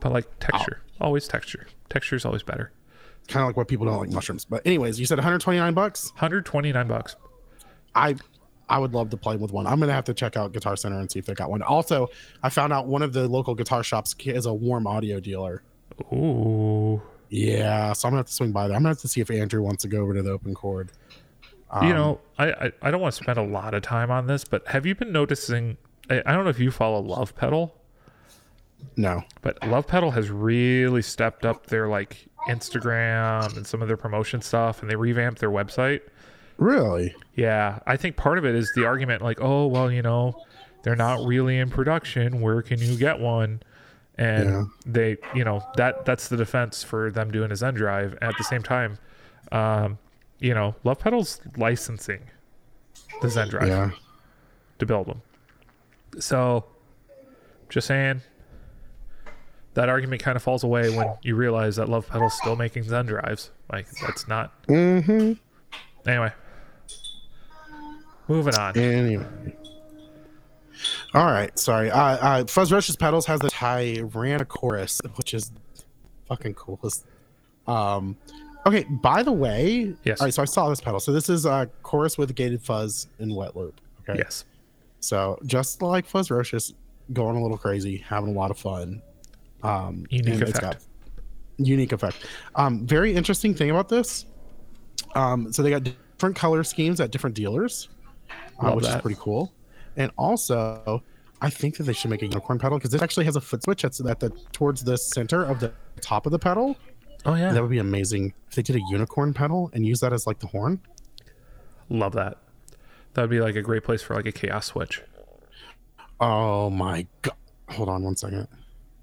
Speaker 2: But like texture, always texture. Texture is always better.
Speaker 1: Kind of like what people don't like mushrooms. But anyways, you said 129 bucks.
Speaker 2: 129 bucks.
Speaker 1: I I would love to play with one. I'm gonna have to check out Guitar Center and see if they got one. Also, I found out one of the local guitar shops is a warm audio dealer.
Speaker 2: Ooh.
Speaker 1: Yeah, so I'm gonna have to swing by there. I'm gonna have to see if Andrew wants to go over to the open chord.
Speaker 2: you
Speaker 1: Um,
Speaker 2: know, I, I I don't want to spend a lot of time on this, but have you been noticing? I, I don't know if you follow Lovepedal,
Speaker 1: No.
Speaker 2: but Lovepedal has really stepped up their like Instagram and some of their promotion stuff, and they revamped their website.
Speaker 1: Really?
Speaker 2: Yeah, I think part of it is the argument like, oh, well, you know, they're not really in production. Where can you get one? And
Speaker 1: Yeah.
Speaker 2: they, you know, that that's the defense for them doing a Zendrive. At the same time, um, you know, Lovepedal's licensing the Zendrive
Speaker 1: Yeah.
Speaker 2: to build them. So, just saying, that argument kind of falls away when you realize that Lovepedal's still making Zendrives. Like, that's not.
Speaker 1: Mm-hmm.
Speaker 2: Anyway, moving on.
Speaker 1: Anyway. All right. Sorry. Uh, uh, Fuzzrocious pedals has the Tyrannochorus, which is fucking coolest. Um, okay. By the way,
Speaker 2: Yes.
Speaker 1: All right. So I saw this pedal. So this is a chorus with gated fuzz and wet loop. Okay.
Speaker 2: Yes.
Speaker 1: So just like Fuzzrocious, going a little crazy, having a lot of fun. Um,
Speaker 2: Unique effect.
Speaker 1: unique effect. Um, very interesting thing about this. Um, so they got different color schemes at different dealers, uh, which is pretty cool. And also, I think that they should make a unicorn pedal because this actually has a foot switch that's at the towards the center of the top of the pedal.
Speaker 2: Oh yeah.
Speaker 1: That would be amazing if they did a unicorn pedal and use that as like the horn.
Speaker 2: Love that. That would be like a great place for like a chaos switch.
Speaker 1: Oh my god! Hold on one second.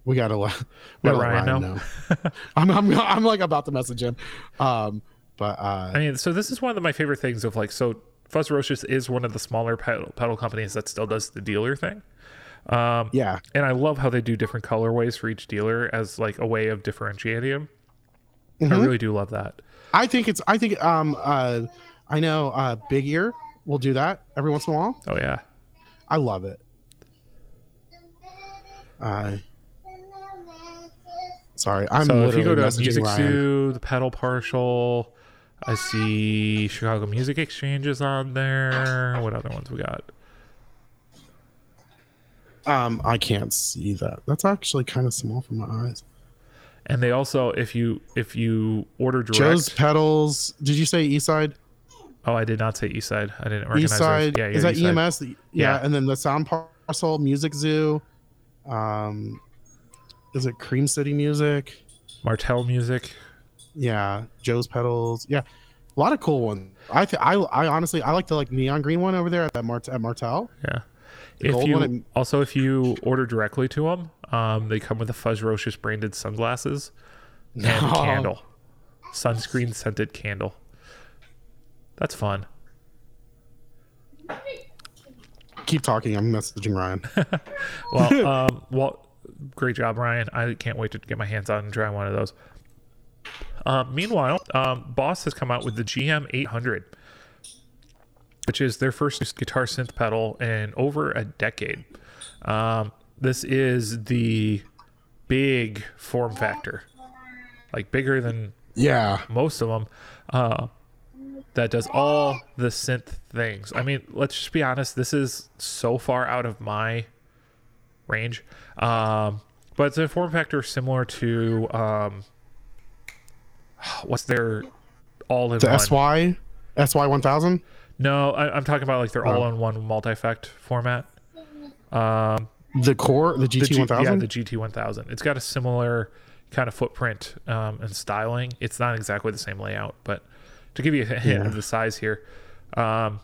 Speaker 1: We gotta let, we
Speaker 2: Let
Speaker 1: gotta let
Speaker 2: Ryan
Speaker 1: Ryan know. I'm, I'm I'm like about to message him. Um, but uh,
Speaker 2: I mean, so this is one of my favorite things of like, so Fuzzrocious is one of the smaller pedal, pedal companies that still does the dealer thing. Um,
Speaker 1: yeah,
Speaker 2: and I love how they do different colorways for each dealer as like a way of differentiating them. I
Speaker 1: Mhm.
Speaker 2: really do love that.
Speaker 1: I think it's I think um uh I know uh Big Ear will do that every once in a while.
Speaker 2: Oh yeah.
Speaker 1: I love it. Uh, sorry, I'm
Speaker 2: so if you go to Music. Zoo, the pedal partial, I see Chicago Music Exchange is on there. What other ones we got?
Speaker 1: Um, I can't see that. That's actually kind of small for my eyes.
Speaker 2: And they also, if you if you order direct,
Speaker 1: Joe's pedals. Did you say Eastside?
Speaker 2: oh, I did not say East Side. I didn't recognize.
Speaker 1: Eastside.
Speaker 2: Yeah,
Speaker 1: is that
Speaker 2: East Side.
Speaker 1: EMS? Yeah.
Speaker 2: Yeah.
Speaker 1: and then the Sound Parcel, Music Zoo. Um, is it Cream City Music?
Speaker 2: Martell Music.
Speaker 1: Yeah, Joe's pedals. Yeah, a lot of cool ones. I th- I I honestly I like the like neon green one over there at that Mart- at Martel.
Speaker 2: Yeah.
Speaker 1: The
Speaker 2: If you
Speaker 1: and-
Speaker 2: also if you order directly to them, um, they come with a Fuzzrocious branded sunglasses and a candle, sunscreen scented candle. That's fun.
Speaker 1: Keep talking. I'm messaging Ryan.
Speaker 2: Well, um, well, great job, Ryan. I can't wait to get my hands on and try one of those. Um, meanwhile, um, Boss has come out with the GM 800, which is their first guitar synth pedal in over a decade. Um, this is the big form factor, like bigger than
Speaker 1: yeah,
Speaker 2: most of them. Uh, that does all the synth things. I mean, let's just be honest. This is so far out of my range, um, but it's a form factor similar to um, what's their all-in-one?
Speaker 1: the SY SY 1000.
Speaker 2: No, I, I'm talking about like their
Speaker 1: Oh.
Speaker 2: all-in-one multi-effect format. Um,
Speaker 1: The core, the GT 1000.
Speaker 2: Yeah, the GT 1000. It's got a similar kind of footprint um, and styling. It's not exactly the same layout, but to give you a hint
Speaker 1: Yeah.
Speaker 2: of the size here. Um,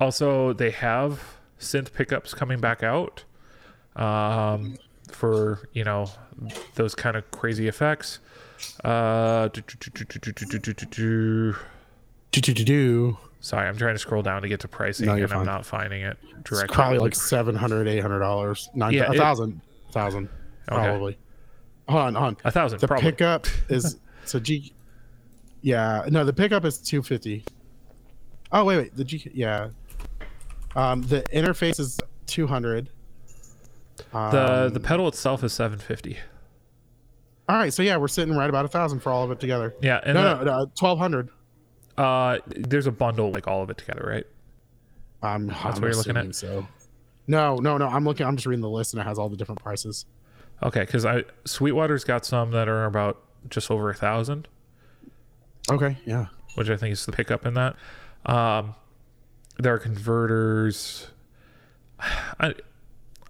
Speaker 2: also, they have synth pickups coming back out um, for you know those kind of crazy effects. Do, do, do, Sorry, I'm trying to scroll down to get to pricing,
Speaker 1: no,
Speaker 2: and
Speaker 1: fine.
Speaker 2: I'm not finding it directly.
Speaker 1: It's probably like seven hundred, eight hundred dollars, nine,
Speaker 2: yeah,
Speaker 1: a thousand, it,
Speaker 2: thousand,
Speaker 1: probably. Hold On, on
Speaker 2: a thousand.
Speaker 1: The
Speaker 2: probably.
Speaker 1: pickup is so G. Yeah, no, the pickup is two fifty. Oh wait, wait, the G. Yeah, um, the interface is two hundred um,
Speaker 2: the the pedal itself is 750.
Speaker 1: All right, so yeah, we're sitting right about a thousand for all of it together.
Speaker 2: Yeah, and
Speaker 1: no,
Speaker 2: the-
Speaker 1: no, no, 1200.
Speaker 2: Uh, there's a bundle like all of it together, right?
Speaker 1: I'm,
Speaker 2: That's
Speaker 1: I'm
Speaker 2: what you're looking at?
Speaker 1: So. No, no, no. I'm looking. I'm just reading the list, and it has all the different prices.
Speaker 2: Okay, because I Sweetwater's got some that are about just over a thousand,
Speaker 1: Okay. Yeah.
Speaker 2: which I think is the pickup in that. Um, there are converters. I,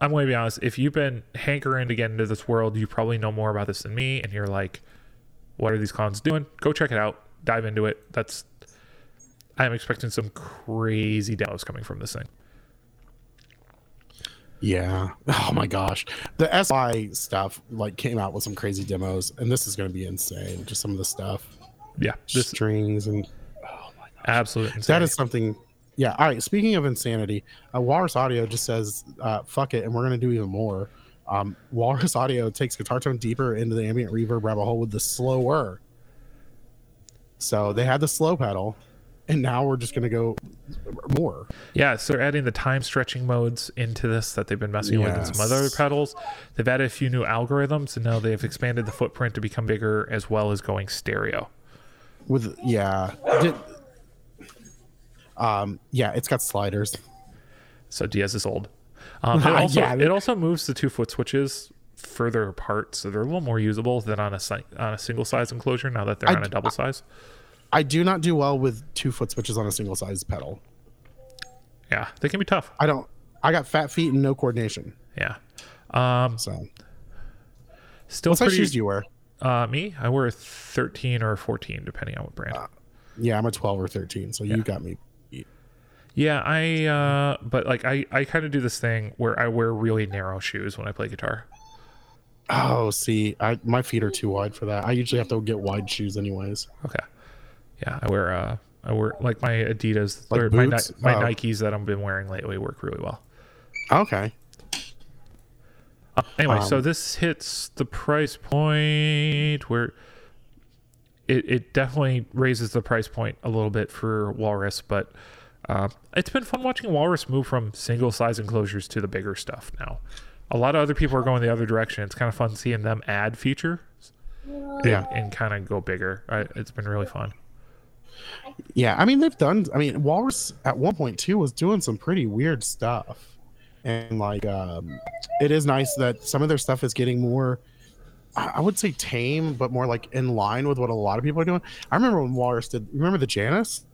Speaker 2: I'm going to be honest. If you've been hankering to get into this world, you probably know more about this than me, and you're like, "What are these cons doing?" Go check it out. Dive into it. That's. I'm expecting some crazy demos coming from this thing.
Speaker 1: Yeah. Oh my gosh. The SI stuff like came out with some crazy demos, and this is going to be insane. Just some of the stuff,
Speaker 2: Yeah, this
Speaker 1: strings, and oh
Speaker 2: absolute insane.
Speaker 1: that is something. Yeah. All right. Speaking of insanity, uh, Walrus Audio just says, uh, "Fuck it," and we're going to do even more. Um, Walrus Audio takes guitar tone deeper into the ambient reverb rabbit hole with the Sloer. So they had the slow pedal, and now we're just going to go more.
Speaker 2: Yeah, so they're adding the time stretching modes into this that they've been messing with in some other pedals. They've added a few new algorithms, and now they've expanded the footprint to become bigger as well as going stereo.
Speaker 1: with yeah Did- um yeah it's got sliders
Speaker 2: So Diaz is old. Um, it, also,
Speaker 1: yeah.
Speaker 2: it also moves the two foot switches further apart, so they're a little more usable than on a si- on a single size enclosure. Now that they're
Speaker 1: I
Speaker 2: on a double size,
Speaker 1: i do not do well with two foot switches on a single size pedal
Speaker 2: yeah, they can be tough.
Speaker 1: i don't i got fat feet and no coordination
Speaker 2: Yeah. Um,
Speaker 1: so
Speaker 2: still
Speaker 1: what size shoes do you wear
Speaker 2: uh, me, I wear a 13 or a 14, depending on what brand.
Speaker 1: yeah i'm a 12 or 13 so you got me
Speaker 2: Yeah, I uh but like I I kind of do this thing where I wear really narrow shoes when I play guitar.
Speaker 1: oh see i my feet are too wide for that i usually have to get wide shoes anyways
Speaker 2: Okay. Yeah, I wear uh I wear like my Adidas
Speaker 1: Like
Speaker 2: or my Ni- my
Speaker 1: Oh.
Speaker 2: Nikes that I've been wearing lately work really well.
Speaker 1: okay
Speaker 2: Uh, anyway,
Speaker 1: Um,
Speaker 2: so this hits the price point where it, it definitely raises the price point a little bit for Walrus, but uh, it's been fun watching Walrus move from single size enclosures to the bigger stuff now. A lot of other people are going the other direction. It's kind of fun seeing them add features
Speaker 1: yeah
Speaker 2: and, and kind of go bigger. I, it's been really fun.
Speaker 1: yeah i mean they've done i mean walrus at one point too was doing some pretty weird stuff and like um it is nice that some of their stuff is getting more I I would say tame, but more like in line with what a lot of people are doing. I remember when Walrus did. Remember the Janus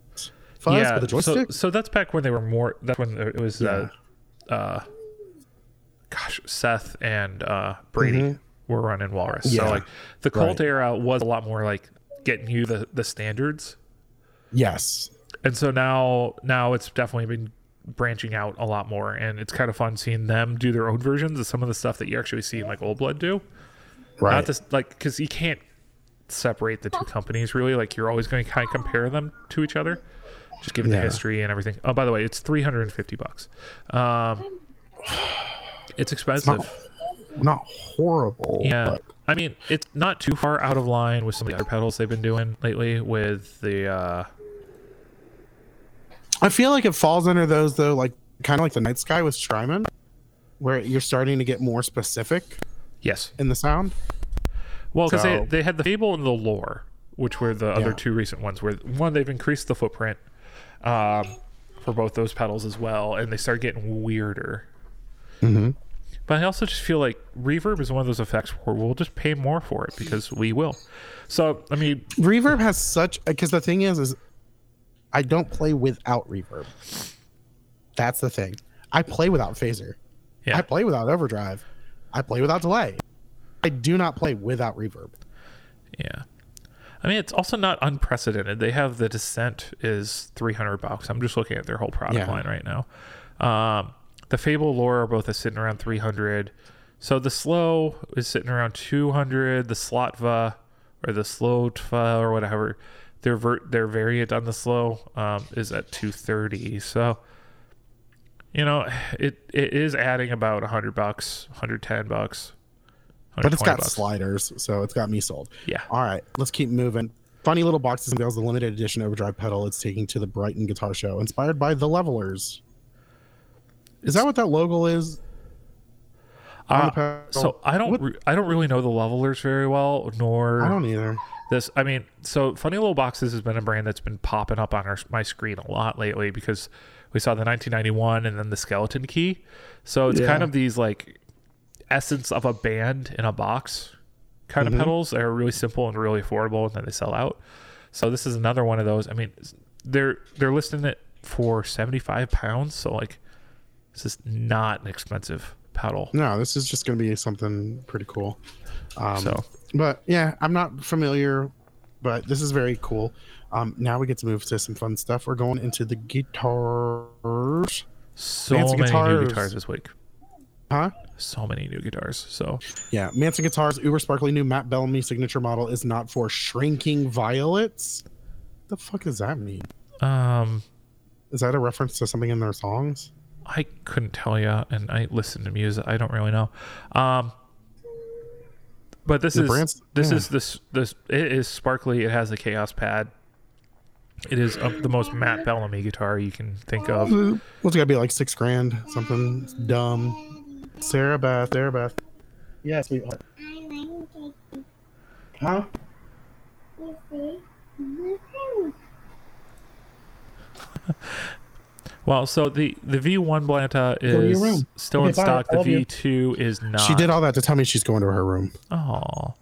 Speaker 1: fuzz with the
Speaker 2: so,
Speaker 1: joystick?
Speaker 2: so that's back when they were more. That's when it was, uh, uh, gosh, Seth and uh, Brady
Speaker 1: Mhm.
Speaker 2: were running Walrus.
Speaker 1: Yeah,
Speaker 2: So like the Colt
Speaker 1: right.
Speaker 2: era was a lot more like getting you the the standards,
Speaker 1: yes.
Speaker 2: and so now now it's definitely been branching out a lot more, and it's kind of fun seeing them do their own versions of some of the stuff that you actually see like Old Blood do.
Speaker 1: Right.
Speaker 2: Not just like because you can't separate the two companies really. Like you're always going to kind of compare them to each other, just given the history and everything. Oh, by the way, it's 350 bucks. Um, it's expensive.
Speaker 1: not, not horrible.
Speaker 2: yeah,
Speaker 1: but-
Speaker 2: I mean it's not too far out of line with some of the other pedals they've been doing lately. With the uh,
Speaker 1: I feel like it falls under those though, like kind of like the Night Sky with Strymon, where you're starting to get more specific
Speaker 2: yes,
Speaker 1: in the sound.
Speaker 2: well, because
Speaker 1: So-
Speaker 2: they they had the Fable and the Lore, which were the other
Speaker 1: Yeah.
Speaker 2: two recent ones. Where one they've increased the footprint um, for both those pedals as well, and they start getting weirder.
Speaker 1: Mm-hmm.
Speaker 2: But I also just feel like reverb is one of those effects where we'll just pay more for it because we will. So I mean,
Speaker 1: Reverb has such because the thing is, is I don't play without reverb. That's the thing. I play without phaser.
Speaker 2: yeah,
Speaker 1: I play without overdrive. I play without delay. I do not play without reverb.
Speaker 2: yeah. I mean, it's also not unprecedented. They have the Descent is three hundred bucks. I'm just looking at their whole product
Speaker 1: Yeah.
Speaker 2: line right now. Um, the Fable Lore are both sitting around three hundred. So the Slow is sitting around two hundred. The Slotva or the Slotva or whatever, Their ver- their variant on the slow um, is at 230. So, you know, it it is adding about 100 bucks, 110 bucks.
Speaker 1: But it's got
Speaker 2: bucks.
Speaker 1: sliders, so it's got me sold.
Speaker 2: Yeah.
Speaker 1: All right, let's keep moving. Funny little boxes and unveils the limited edition overdrive pedal it's taking to the Brighton Guitar Show, inspired by the Levellers. Is that what that logo is?
Speaker 2: Uh, so I don't re- I don't really know the Levellers very well, nor
Speaker 1: I don't either.
Speaker 2: this i mean so funny little boxes has been a brand that's been popping up on our my screen a lot lately because we saw the 1991 and then the skeleton key so it's
Speaker 1: Yeah.
Speaker 2: kind of these like essence of a band in a box kind
Speaker 1: Mhm.
Speaker 2: of pedals They're really simple and really affordable and then they sell out so this is another one of those i mean they're they're listing it for 75 pounds so like this is not an expensive pedal
Speaker 1: No, this is just going to be something pretty cool. Um,
Speaker 2: so
Speaker 1: but yeah, I'm not familiar, but this is very cool. Um, now we get to move to some fun stuff. We're going into the guitars,
Speaker 2: so many new
Speaker 1: guitars.
Speaker 2: guitars this week
Speaker 1: huh?
Speaker 2: so many new guitars so
Speaker 1: Yeah, Manson Guitars Uber Sparkly new Matt Bellamy signature model is not for shrinking violets. The fuck does that mean?
Speaker 2: um
Speaker 1: Is that a reference to something in their songs?
Speaker 2: I couldn't tell you, and I listen to music. I don't really know. Um, but this
Speaker 1: The
Speaker 2: is
Speaker 1: brand's-
Speaker 2: this
Speaker 1: yeah.
Speaker 2: is this this it is sparkly. It has a Kaoss pad. It is uh, the most Matt Bellamy guitar you can think of.
Speaker 1: What's it gotta be like six grand? Something dumb. Sarah Beth, Sarah Beth. Yes, Yeah, sweetheart. Huh?
Speaker 2: Well, so the the V1 Blanta is still
Speaker 1: Okay,
Speaker 2: in
Speaker 1: bye.
Speaker 2: stock. The. V2 is not.
Speaker 1: She did all that to tell me she's going to her room.
Speaker 2: Oh,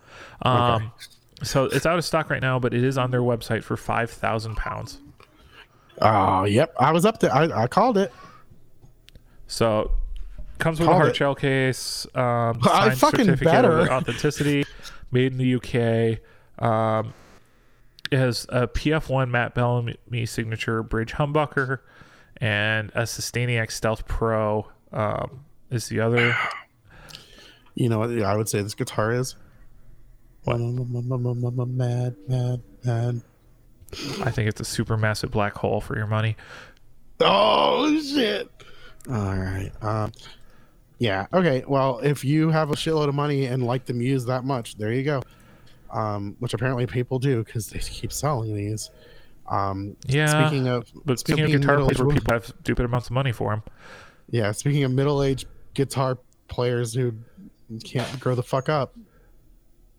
Speaker 2: um, so it's out of stock right now, but it is on their website for five thousand pounds.
Speaker 1: Oh, yep. I was up there. I, I called it.
Speaker 2: So comes with
Speaker 1: Called
Speaker 2: a hard
Speaker 1: it.
Speaker 2: shell case, um,
Speaker 1: I
Speaker 2: signed
Speaker 1: fucking
Speaker 2: certificate
Speaker 1: better.
Speaker 2: of authenticity, made in the UK. Um, it has a PF1 Matt Bellamy signature bridge humbucker, and a Sustainiac Stealth Pro um, is the other.
Speaker 1: You know what I would say this guitar is?
Speaker 2: What?
Speaker 1: Mad, mad, mad.
Speaker 2: I think it's a super massive black hole for your money.
Speaker 1: Oh shit! All right. Um, yeah. Okay. Well, if you have a shitload of money and like the Muse that much, there you go. Um, which apparently people do because they keep selling these. Um,
Speaker 2: Yeah,
Speaker 1: Speaking of,
Speaker 2: But speaking of guitar players, where people have stupid amounts of money for them.
Speaker 1: yeah. Speaking of middle-aged guitar players who can't grow the fuck up,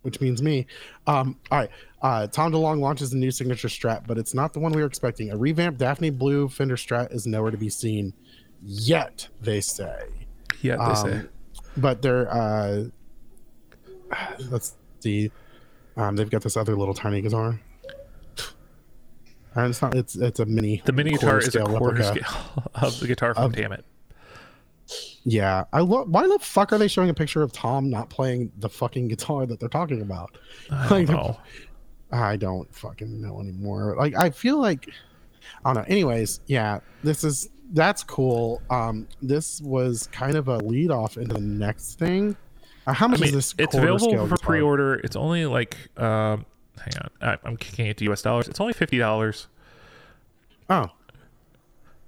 Speaker 1: which means me. Um, all right. Uh, Tom DeLonge launches a new signature Strat, but it's not the one we were expecting. A revamped Daphne Blue Fender Strat is nowhere to be seen yet. They say.
Speaker 2: Yeah, they
Speaker 1: Um,
Speaker 2: say.
Speaker 1: but they're uh let's see um they've got this other little tiny guitar and it's not it's it's a mini
Speaker 2: The mini guitar is a
Speaker 1: replica.
Speaker 2: scale of the guitar from
Speaker 1: Of-
Speaker 2: Damn It.
Speaker 1: yeah i love why the fuck are they showing a picture of tom not playing the fucking guitar that they're talking about
Speaker 2: I don't know.
Speaker 1: i don't fucking know anymore like i feel like i don't know anyways yeah this is that's cool um this was kind of a lead off into the next thing uh, how
Speaker 2: I
Speaker 1: much
Speaker 2: mean,
Speaker 1: is this
Speaker 2: it's available for pre-order. It's only like, um, hang on, I, I'm kicking it to U.S. dollars. It's only fifty dollars,
Speaker 1: oh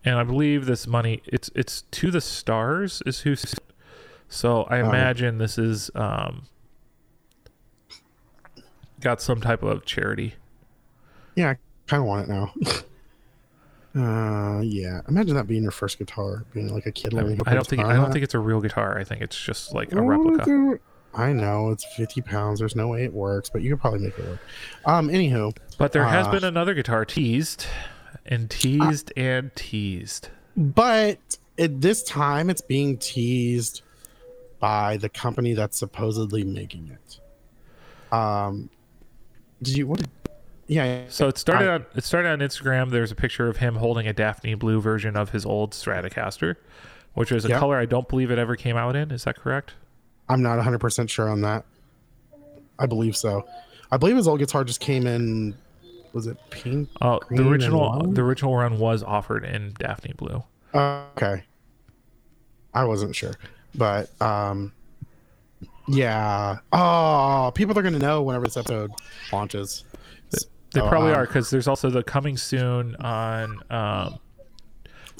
Speaker 2: and I believe this money it's it's to the stars is who. So I
Speaker 1: Oh.
Speaker 2: imagine this is um, got some type of charity.
Speaker 1: Yeah, I kind of want it now. uh, yeah. Imagine that being your first guitar, being like a kid
Speaker 2: I, I don't think I don't think it's a real guitar. I think it's just like a replica.
Speaker 1: I know it's fifty pounds. There's no way it works, but you could probably make it work. Um. Anywho,
Speaker 2: But there has
Speaker 1: Uh,
Speaker 2: been another guitar teased and teased and teased.
Speaker 1: but at this time, it's being teased by the company that's supposedly making it. Um. Did you what? Did, yeah.
Speaker 2: So it started
Speaker 1: I-
Speaker 2: on it started on Instagram. There's a picture of him holding a Daphne blue version of his old Stratocaster, which is a color I don't believe it ever came out in. Is that correct?
Speaker 1: I'm not 100 percent sure on that. I believe so. I believe his old guitar just came in. Was it pink?
Speaker 2: Oh,
Speaker 1: Green
Speaker 2: the original the original run was offered in Daphne blue.
Speaker 1: okay. I wasn't sure, but um, yeah. Oh, people are gonna know whenever this episode launches.
Speaker 2: They probably
Speaker 1: um,
Speaker 2: are because there's also the coming soon on um,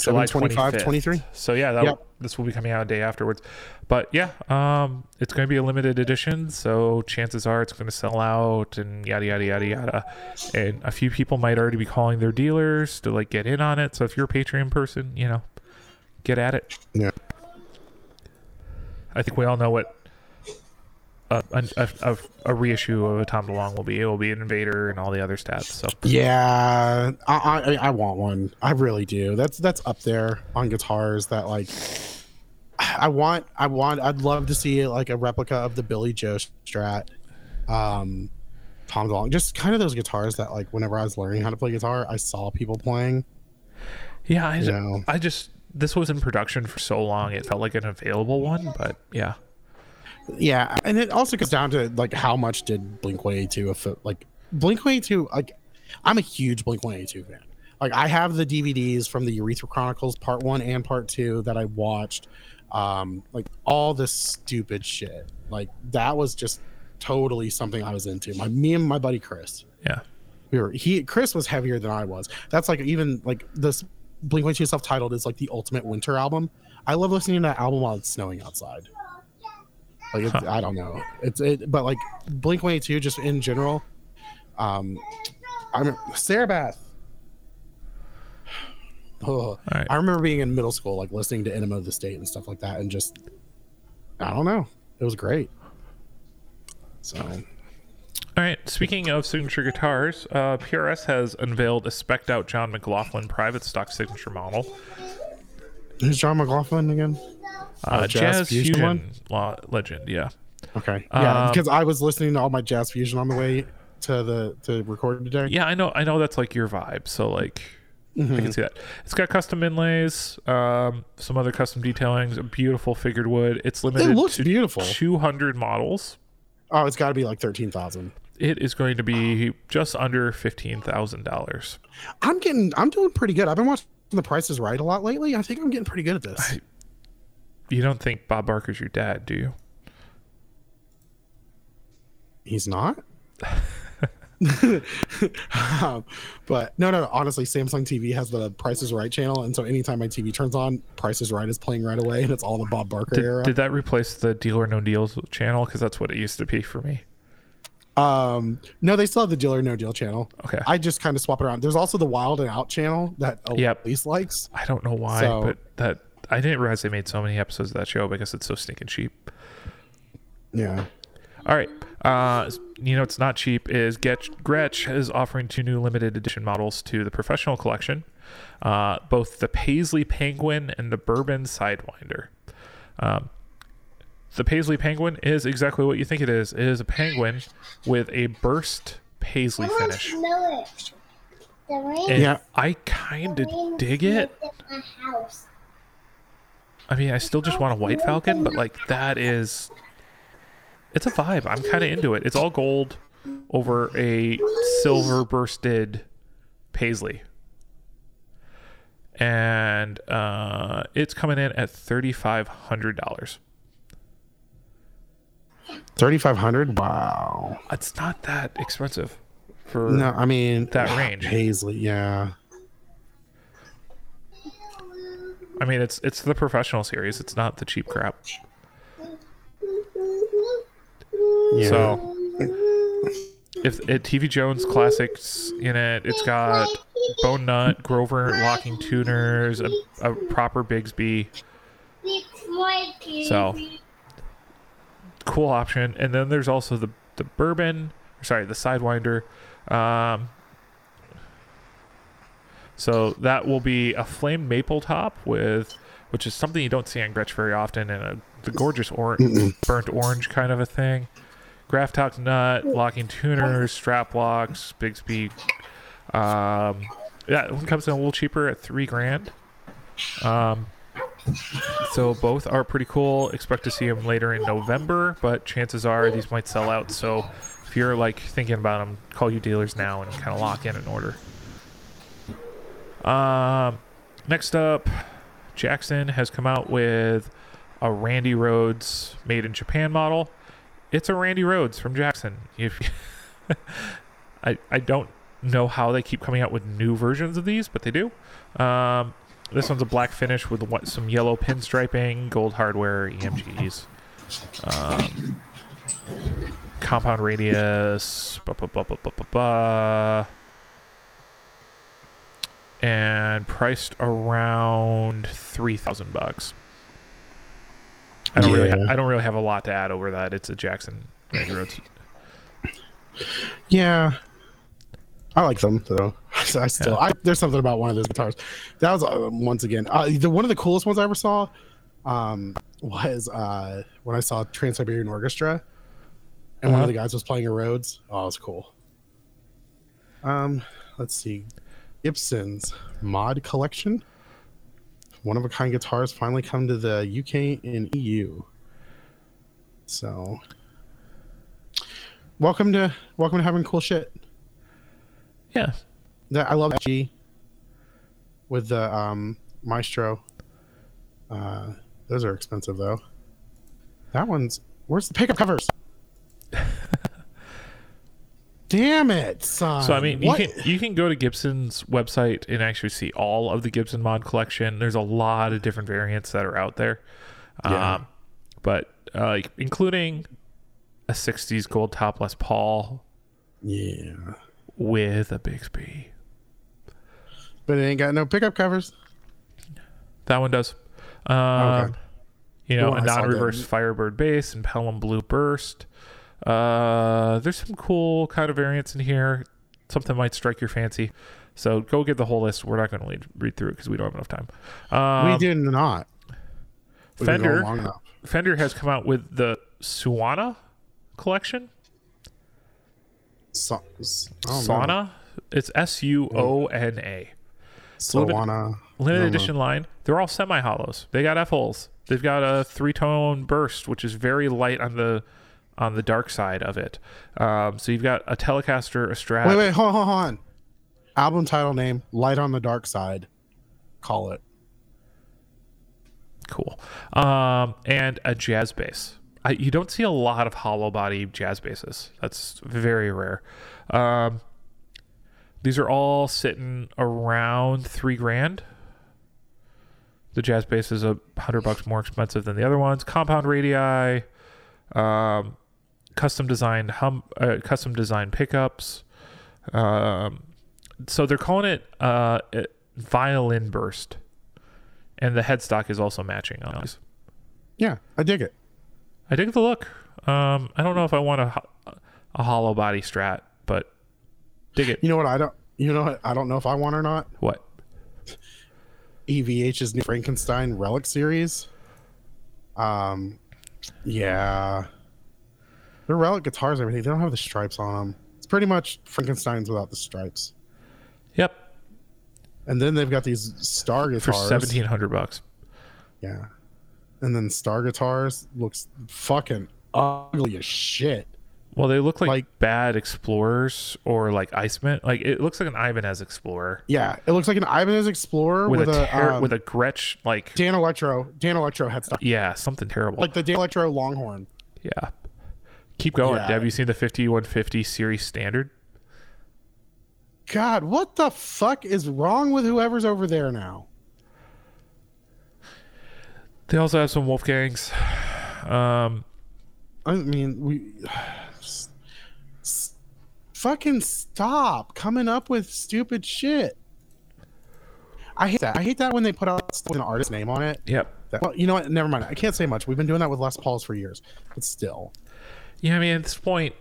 Speaker 2: July
Speaker 1: 25,
Speaker 2: 25th.
Speaker 1: 23.
Speaker 2: So yeah, that
Speaker 1: Yep.
Speaker 2: this will be coming out a day afterwards. But yeah, um, it's going to be a limited edition, so chances are it's going to sell out and yada yada yada yada. And a few people might already be calling their dealers to like get in on it. So if you're a Patreon person, you know, get at it.
Speaker 1: Yeah.
Speaker 2: I think we all know what a, a, a, a reissue of a Tom DeLonge will be. It will be an Invader and all the other stats. So
Speaker 1: Yeah, I, I I want one. I really do. That's that's up there on guitars. That like, I want. I want. I'd love to see like a replica of the Billie Joe Strat, um, Tom DeLonge. Just kind of those guitars that like whenever I was learning how to play guitar, I saw people playing.
Speaker 2: yeah, I,
Speaker 1: know.
Speaker 2: I just this was in production for so long. It felt like an available one, but yeah.
Speaker 1: Yeah, and it also comes down to like how much did Blink One Eighty Two affect like Blink One Eighty Two. Like, I'm a huge Blink One Eighty Two fan. Like, I have the DVDs from the Urethra Chronicles Part One and Part Two that I watched. Um, like all this stupid shit. Like that was just totally something I was into. My me and my buddy Chris.
Speaker 2: Yeah.
Speaker 1: We were he Chris was heavier than I was. That's like even like this Blink One Eighty Two self titled is like the ultimate winter album. I love listening to that album while it's snowing outside. Like it's, I don't know, it's it, but like Blink One Eighty Two just in general. Um, I'm Sarah Bath. Oh,
Speaker 2: right.
Speaker 1: I remember being in middle school, like listening to Enema of the State and stuff like that, and just I don't know, it was great. So
Speaker 2: All right. Speaking of signature guitars, uh, PRS has unveiled a specked out John McLaughlin private stock signature model.
Speaker 1: Who's John McLaughlin again?
Speaker 2: Uh,
Speaker 1: Oh,
Speaker 2: Jazz,
Speaker 1: Jazz
Speaker 2: Fusion,
Speaker 1: Fusion one?
Speaker 2: law, legend. Yeah.
Speaker 1: Okay, yeah,
Speaker 2: Um,
Speaker 1: because I was listening to all my jazz fusion on the way to the to record today.
Speaker 2: Yeah, I know. I know that's like your vibe. So like, I
Speaker 1: Mm-hmm.
Speaker 2: can see that. It's got custom inlays, um, some other custom detailing, a beautiful figured wood. It's limited
Speaker 1: It looks
Speaker 2: to
Speaker 1: beautiful.
Speaker 2: 200 models.
Speaker 1: Oh, it's got to be like thirteen thousand.
Speaker 2: It is going to be just under fifteen thousand dollars.
Speaker 1: I'm getting, I'm doing pretty good. I've been watching The Price is Right a lot lately. I think I'm getting pretty good at this.
Speaker 2: You don't think Bob Barker's your dad, do you?
Speaker 1: He's not. um, but no, no, honestly, Samsung TV has the Price is Right channel, and so anytime my TV turns on, Price is Right is playing right away, and it's all the Bob Barker
Speaker 2: Did,
Speaker 1: era.
Speaker 2: did that replace the Deal or No Deals channel? Because that's what it used to be for me.
Speaker 1: Um, no, they still have the Deal or No Deal channel.
Speaker 2: Okay.
Speaker 1: I just kind of swap it around. There's also the Wild and Out channel that
Speaker 2: Yep.
Speaker 1: Elise likes.
Speaker 2: I don't know why,
Speaker 1: So-
Speaker 2: but that I didn't realize they made so many episodes of that show because it's so stinking cheap.
Speaker 1: Yeah.
Speaker 2: All right. Uh, you know, it's not cheap. Is Gretsch, Gretsch is offering two new limited edition models to the professional collection, uh, both the Paisley Penguin and the Bourbon Sidewinder. Um, the Paisley Penguin is exactly what you think it is. It is a penguin with a burst paisley
Speaker 3: I want
Speaker 2: finish.
Speaker 3: to know it. The rain.
Speaker 2: And
Speaker 1: Yeah.
Speaker 2: I kind of dig it.
Speaker 3: lived at my house.
Speaker 2: I mean, I still just want a white falcon, but like that is it's a vibe. I'm kind of into it. It's all gold over a silver bursted paisley. And uh, it's coming in at $3,500.
Speaker 1: Thirty five hundred. Wow.
Speaker 2: It's not that expensive for
Speaker 1: No, I mean
Speaker 2: that range.
Speaker 1: Paisley. Yeah.
Speaker 2: I mean, it's it's the professional series. It's not the cheap crap.
Speaker 1: Yeah.
Speaker 2: So if it TV Jones classics in it, it's got Bone Nut, Grover locking tuners, a, a proper Bigsby. So cool option. And then there's also the the bourbon, sorry, the Sidewinder. Um, so that will be a flame maple top with, which is something you don't see on Gretsch very often, and a the gorgeous or- burnt orange kind of a thing. Graph Tech nut, locking tuners, strap locks, Bigsby. Um, yeah, it one comes in a little cheaper at three grand. Um, so both are pretty cool. Expect to see them later in November, but chances are these might sell out. So if you're like thinking about them, call you dealers now and kind of lock in an order. Um, next up, Jackson has come out with a Randy Rhoads made in Japan model. It's a Randy Rhoads from Jackson. If I I don't know how they keep coming out with new versions of these, but they do. Um, this one's a black finish with what, some yellow pinstriping, gold hardware, EMGs, um, compound radius, and priced around three thousand bucks. I don't really,
Speaker 1: Yeah.
Speaker 2: ha- I don't really have a lot to add over that. It's a Jackson Range.
Speaker 1: Yeah, I like them though. I still,
Speaker 2: Yeah.
Speaker 1: I, there's something about one of those guitars. That was uh, once again uh, the one of the coolest ones I ever saw. Um, was uh when I saw Trans Siberian Orchestra, and one
Speaker 2: Uh-huh.
Speaker 1: of the guys was playing a Rhoads. Oh, it was cool. Um, let's see, Gibson's mod collection. One of a kind guitars finally come to the UK and EU. So, welcome to welcome to having cool shit.
Speaker 2: Yeah,
Speaker 1: I love G with the um, Maestro. Uh, those are expensive though. That one's where's the pickup covers? Damn it, son!
Speaker 2: So I mean, you
Speaker 1: What?
Speaker 2: can you can go to Gibson's website and actually see all of the Gibson mod collection. There's a lot of different variants that are out there,
Speaker 1: Yeah.
Speaker 2: um, but uh, like including a '60s gold top Les Paul
Speaker 1: yeah,
Speaker 2: with a Bigsby.
Speaker 1: but it ain't got no pickup covers.
Speaker 2: That one does. Um,
Speaker 1: Okay.
Speaker 2: You know,
Speaker 1: Well,
Speaker 2: a
Speaker 1: that.
Speaker 2: non-reverse Firebird base and Pelham Blue Burst. Uh, there's some cool kind of variants in here. Something might strike your fancy. So go get the whole list. We're not going to read, through it because we don't have enough time. Um,
Speaker 1: we did not. We've been going
Speaker 2: Fender. Fender has come out with the Suona collection.
Speaker 1: So, I don't know.
Speaker 2: Sauna. It's S U O N A.
Speaker 1: Sawana.
Speaker 2: Limited
Speaker 1: know.
Speaker 2: edition line. They're all semi hollows. They got F holes. They've got a three tone burst, which is very light on the on the dark side of it. Um, so you've got a Telecaster, a Strat.
Speaker 1: Wait, wait, hold on, hold on. Album title name: Light on the Dark Side. Call it.
Speaker 2: Cool. Um, and a jazz bass. I, you don't see a lot of hollow body jazz basses. That's very rare. Um, these are all sitting around three grand. The jazz bass is a hundred bucks more expensive than the other ones. Compound radii, um, custom designed hum, uh, custom designed pickups. Um, so they're calling it uh, violin burst and the headstock is also matching on these.
Speaker 1: Yeah, I dig it.
Speaker 2: I dig the look. Um, I don't know if I want a, a hollow body strat, but dig it.
Speaker 1: You know what? I don't. You know what? I don't know if I want or not.
Speaker 2: What?
Speaker 1: EVH's new Frankenstein Relic series. Um, yeah, they're Relic guitars. and Everything. They don't have the stripes on them. It's pretty much Frankenstein's without the stripes.
Speaker 2: Yep,
Speaker 1: And then they've got these Star guitars for
Speaker 2: seventeen hundred bucks.
Speaker 1: Yeah. And then Star guitars looks fucking ugly as shit.
Speaker 2: Well, they look like,
Speaker 1: Like-
Speaker 2: bad explorers or like Iceman. Like it looks like an Ibanez Explorer
Speaker 1: Yeah, it looks like an Ibanez Explorer
Speaker 2: with,
Speaker 1: with,
Speaker 2: a, ter-
Speaker 1: um,
Speaker 2: with a Gretsch. Like
Speaker 1: Danelectro, Dan Electro headstock,
Speaker 2: yeah, something terrible.
Speaker 1: like the Danelectro Longhorn.
Speaker 2: yeah. Keep going.
Speaker 1: Yeah.
Speaker 2: Have you seen the fifty one fifty series standard?
Speaker 1: God, what the fuck is wrong with whoever's over there now?
Speaker 2: They also have some Wolfgangs. Um,
Speaker 1: I mean, we s- s- fucking stop coming up with stupid shit. I hate that. I hate that when they put out stuff with an artist name on it.
Speaker 2: yep.
Speaker 1: That, well, you know what? Never mind. I can't say much. We've been doing that with Les Pauls for years, but still.
Speaker 2: Yeah, I mean, at this point,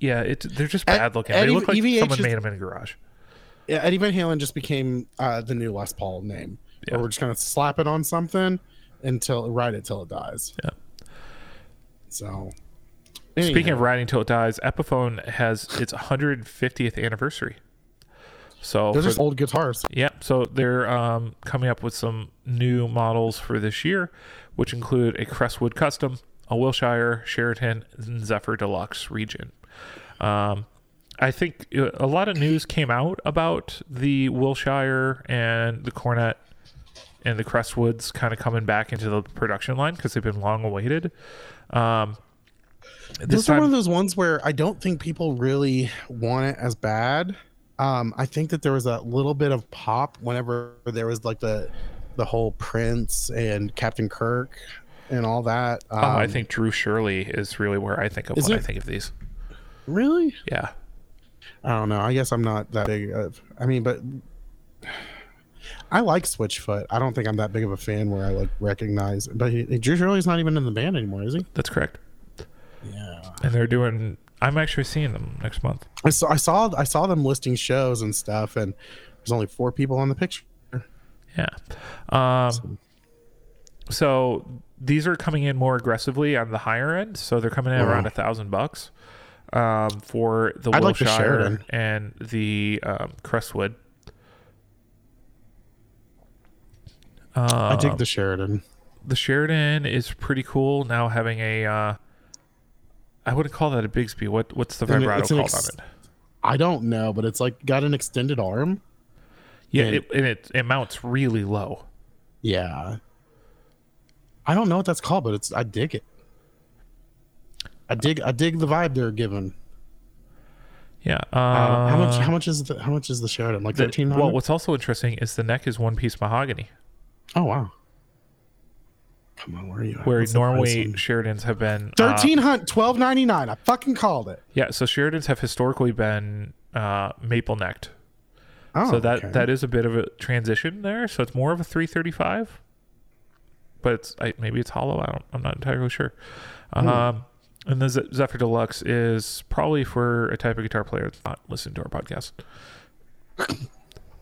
Speaker 2: yeah, it, they're just bad looking.
Speaker 1: Eddie-
Speaker 2: they look like
Speaker 1: EVH
Speaker 2: someone
Speaker 1: is-
Speaker 2: made them in a garage.
Speaker 1: Yeah, Eddie Van Halen just became uh, the new Les Paul name.
Speaker 2: Yeah.
Speaker 1: Where we're just gonna slap it on something until ride it till it dies.
Speaker 2: Yeah.
Speaker 1: So.
Speaker 2: Speaking of riding till it dies, Epiphone has its 150th anniversary. So
Speaker 1: are just old guitars.
Speaker 2: Yeah, so they're um, coming up with some new models for this year, which include a Crestwood Custom, a Wilshire, Sheraton, and Zephyr Deluxe Regent. Um, I think uh, a lot of news came out about the Wilshire and the Coronet and the Crestwoods kind of coming back into the production line because they've been long awaited. Um, This
Speaker 1: Those are one of those ones where I don't think people really want it as bad. Um, I think that there was a little bit of pop whenever there was like the the whole Prince and Captain Kirk and all that. Um,
Speaker 2: oh, I think Drew Shirley is really where I think of
Speaker 1: Is
Speaker 2: when I think of these.
Speaker 1: really.
Speaker 2: Yeah,
Speaker 1: I don't know. I guess I'm not that big of. I mean, but I like Switchfoot. I don't think I'm that big of a fan where I like recognize. But he, Drew Shirley's not even in the band anymore, is he?
Speaker 2: that's correct.
Speaker 1: Yeah.
Speaker 2: And they're doing. I'm actually seeing them next month.
Speaker 1: I saw. I saw. I saw them listing shows and stuff, and there's only four people on the picture.
Speaker 2: Yeah. Um, so these are coming in more aggressively on the higher end. So they're coming in around a thousand bucks um, for the
Speaker 1: I'd like the
Speaker 2: Wilshire and the um, Crestwood.
Speaker 1: I dig
Speaker 2: Um,
Speaker 1: the Sheraton.
Speaker 2: the Sheraton is pretty cool now having a. Uh, I wouldn't call that a Bigsby. What what's the vibrato called
Speaker 1: ex-
Speaker 2: on it?
Speaker 1: I don't know, but it's like got an extended arm.
Speaker 2: Yeah,
Speaker 1: and-
Speaker 2: it, and it it mounts really low.
Speaker 1: Yeah. I don't know what that's called, but it's I dig it. I dig I dig the vibe they're giving.
Speaker 2: Yeah.
Speaker 1: Uh, how much
Speaker 2: uh,
Speaker 1: how much is the how much is the Sheraton? Like thirteen
Speaker 2: well, what's also interesting is the neck is one piece mahogany,
Speaker 1: Oh wow. Come on, where are you? at?
Speaker 2: where
Speaker 1: What's
Speaker 2: normally? Sheratons have been uh,
Speaker 1: Thirteen hundred twelve ninety nine. I fucking called it.
Speaker 2: Yeah, so Sheratons have historically been uh, maple necked.
Speaker 1: Oh,
Speaker 2: so that
Speaker 1: okay.
Speaker 2: that is a bit of a transition there. So it's more of a 335, but it's I, maybe it's hollow. I don't. I'm not entirely sure.
Speaker 1: Hmm.
Speaker 2: Um, and the Ze- Zephyr Deluxe is probably for a type of guitar player that's not listening to our podcast.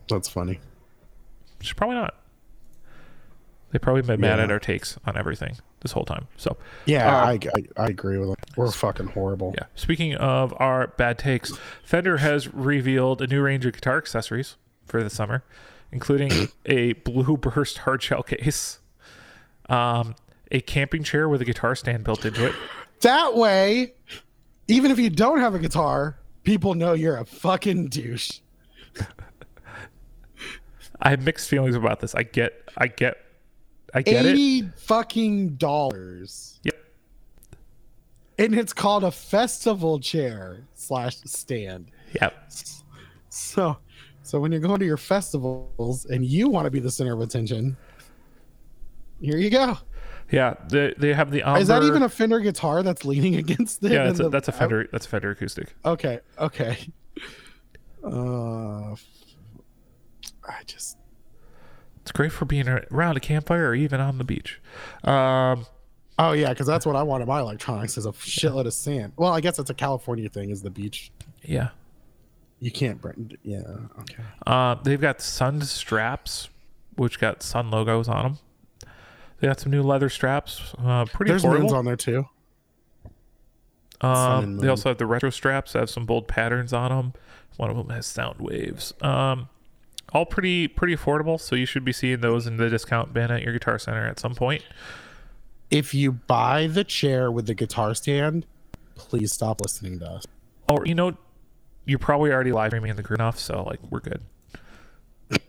Speaker 1: that's funny.
Speaker 2: She's probably not. They probably been mad
Speaker 1: Yeah.
Speaker 2: at our takes on everything this whole time. So
Speaker 1: Yeah,
Speaker 2: Uh,
Speaker 1: I, I I agree with it. We're fucking horrible.
Speaker 2: Yeah. Speaking of our bad takes, Fender has revealed a new range of guitar accessories for the summer, including a blue burst hard shell case, um, a camping chair with a guitar stand built into it.
Speaker 1: That way, even if you don't have a guitar, people know you're a fucking douche.
Speaker 2: I have mixed feelings about this. I get, I get, I get it.
Speaker 1: Eighty fucking dollars.
Speaker 2: Yep.
Speaker 1: And it's called a festival chair slash stand.
Speaker 2: Yep.
Speaker 1: So, so when you're going to your festivals and you want to be the center of attention, here you go.
Speaker 2: Yeah. They, they have the. Umber,
Speaker 1: Is that even a Fender guitar that's leaning against it?
Speaker 2: Yeah, that's a,
Speaker 1: the-
Speaker 2: that's a Fender. That's a Fender acoustic.
Speaker 1: Okay, okay. Uh, I just
Speaker 2: It's great for being around a campfire or even on the beach. Um,
Speaker 1: oh yeah, because that's what I want in my electronics is a shitload of sand. Well, I guess it's a California thing. Is the beach
Speaker 2: yeah.
Speaker 1: you can't bring? Yeah, okay.
Speaker 2: Uh, they've got Sun straps, which got Sun logos on them. They got some new leather straps. Uh, pretty
Speaker 1: There's
Speaker 2: affordable.
Speaker 1: moons on there too.
Speaker 2: Um, they also have the retro straps that have some bold patterns on them. One of them has sound waves. Um, all pretty pretty affordable. So you should be seeing those in the discount bin at your Guitar Center at some point.
Speaker 1: If you buy the chair with the guitar stand, please stop listening to us.
Speaker 2: Or you know, you're probably already live streaming in the group enough, so like we're good.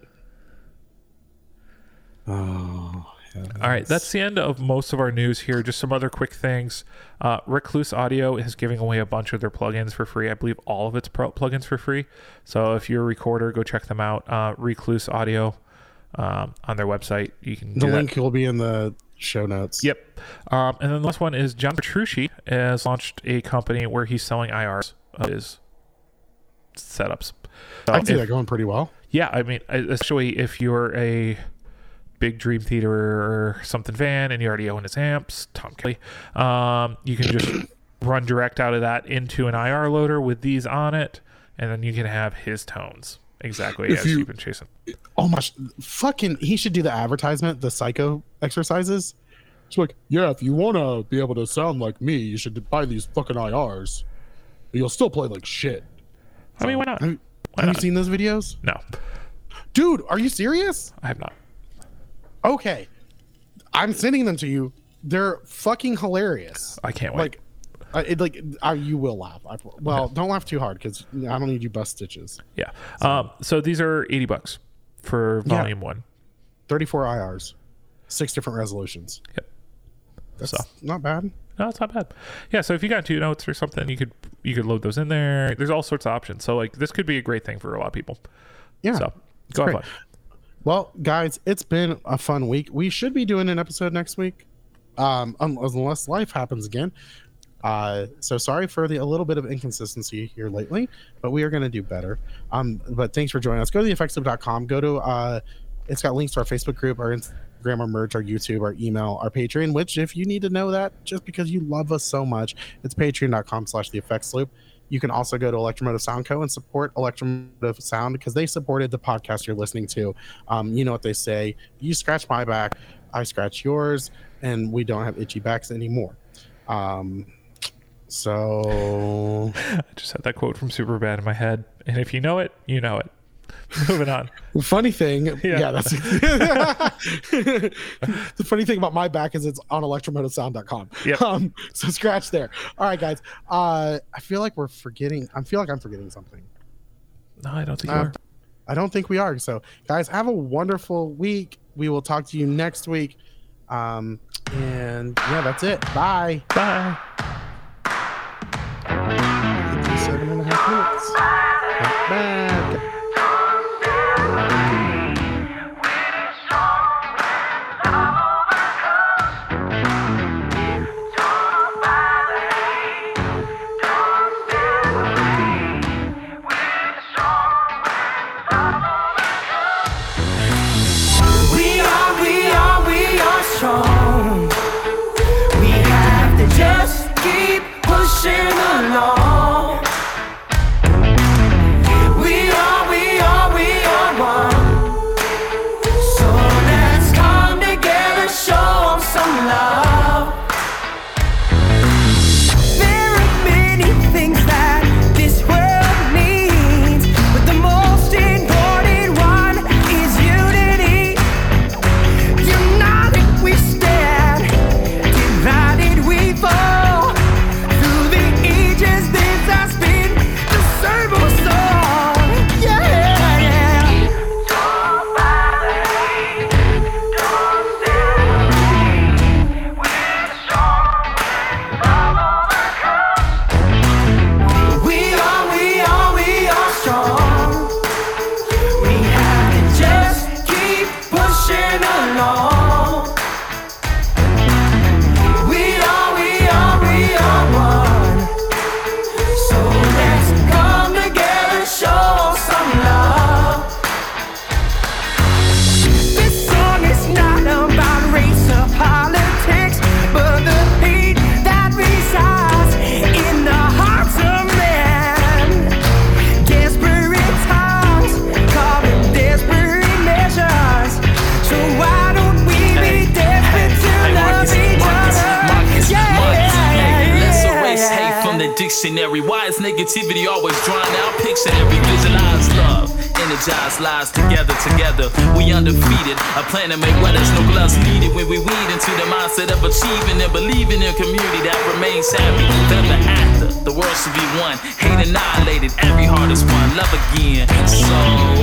Speaker 1: Oh,
Speaker 2: All right, that's the end of most of our news here. Just some other quick things. Uh, Recluse Audio is giving away a bunch of their plugins for free. I believe all of its pro- plugins for free. So if you're a recorder, go check them out. Uh, Recluse Audio um, on their website. You can
Speaker 1: the
Speaker 2: do that.
Speaker 1: link will be in the show notes.
Speaker 2: Yep. Um, and then the last one is John Petrucci has launched a company where he's selling IRs of his setups. So
Speaker 1: I can see
Speaker 2: if-
Speaker 1: that going pretty well.
Speaker 2: yeah, I mean, especially if you're a big Dream Theater or something van, and you already own his amps, Tom Kelly, um, you can just run direct out of that into an IR loader with these on it, and then you can have his tones exactly
Speaker 1: If
Speaker 2: as
Speaker 1: you-
Speaker 2: you've been chasing.
Speaker 1: Oh my, fucking! He should do the advertisement, the psycho exercises. It's like, yeah, if you want to be able to sound like me, you should buy these fucking IRs. You'll still play like shit.
Speaker 2: I mean, why not?
Speaker 1: Have,
Speaker 2: Why
Speaker 1: have you seen those videos,
Speaker 2: No,
Speaker 1: dude? Are you serious?
Speaker 2: I have not.
Speaker 1: Okay, I'm sending them to you. They're fucking hilarious.
Speaker 2: I can't wait.
Speaker 1: Like, uh, it, like uh, you will laugh. I, well, don't laugh too hard because I don't need you bust stitches.
Speaker 2: yeah. Um, so these are 80 bucks for
Speaker 1: Yeah.
Speaker 2: volume one.
Speaker 1: 34 IRs, six different resolutions.
Speaker 2: Yep.
Speaker 1: That's
Speaker 2: So.
Speaker 1: not bad.
Speaker 4: No, it's not bad. Yeah, so if you got two notes or something, you could you could load those in there. There's all sorts of options. So like this could be a great thing for a lot of people.
Speaker 1: Yeah.
Speaker 4: So go have fun.
Speaker 1: Well, guys, it's been a fun week. We should be doing an episode next week, um, unless life happens again. Uh, so sorry for the a little bit of inconsistency here lately, but we are going to do better. Um, but thanks for joining us. Go to theeffectsloop.com. Go to uh, it's got links to our Facebook group, our Instagram, our merch, our YouTube, our email, our Patreon. Which, if you need to know that, just because you love us so much, it's patreon.com/slash the effects loop. You can also go to Electromotive Sound Co. and support Electromotive Sound because they supported the podcast you're listening to. Um, you know what they say: you scratch my back, I scratch yours, and we don't have itchy backs anymore. Um, so
Speaker 4: I just had that quote from Superbad in my head, and if you know it, you know it. Moving on.
Speaker 1: funny thing, yeah,
Speaker 4: Yeah.
Speaker 1: that's the funny thing about my back is it's on electromotivesound.com.
Speaker 4: Yep.
Speaker 1: Um, so scratch there. All right, guys. Uh, I feel like we're forgetting. I feel like I'm forgetting something.
Speaker 4: No, I don't think you
Speaker 1: Uh,
Speaker 4: are.
Speaker 1: I don't think we are. So, guys, have a wonderful week. We will talk to you next week. Um, and yeah, that's it. Bye.
Speaker 4: Bye.
Speaker 5: Dictionary. Why is negativity always drawn out? Picture every visualized love. Energize lives together, together. We undefeated. A plan to make where there's no gloves needed. When we weed into the mindset of achieving and believing in a community that remains happy. Ever after, the world should be one. Hate annihilated, every heart is one. Love again. So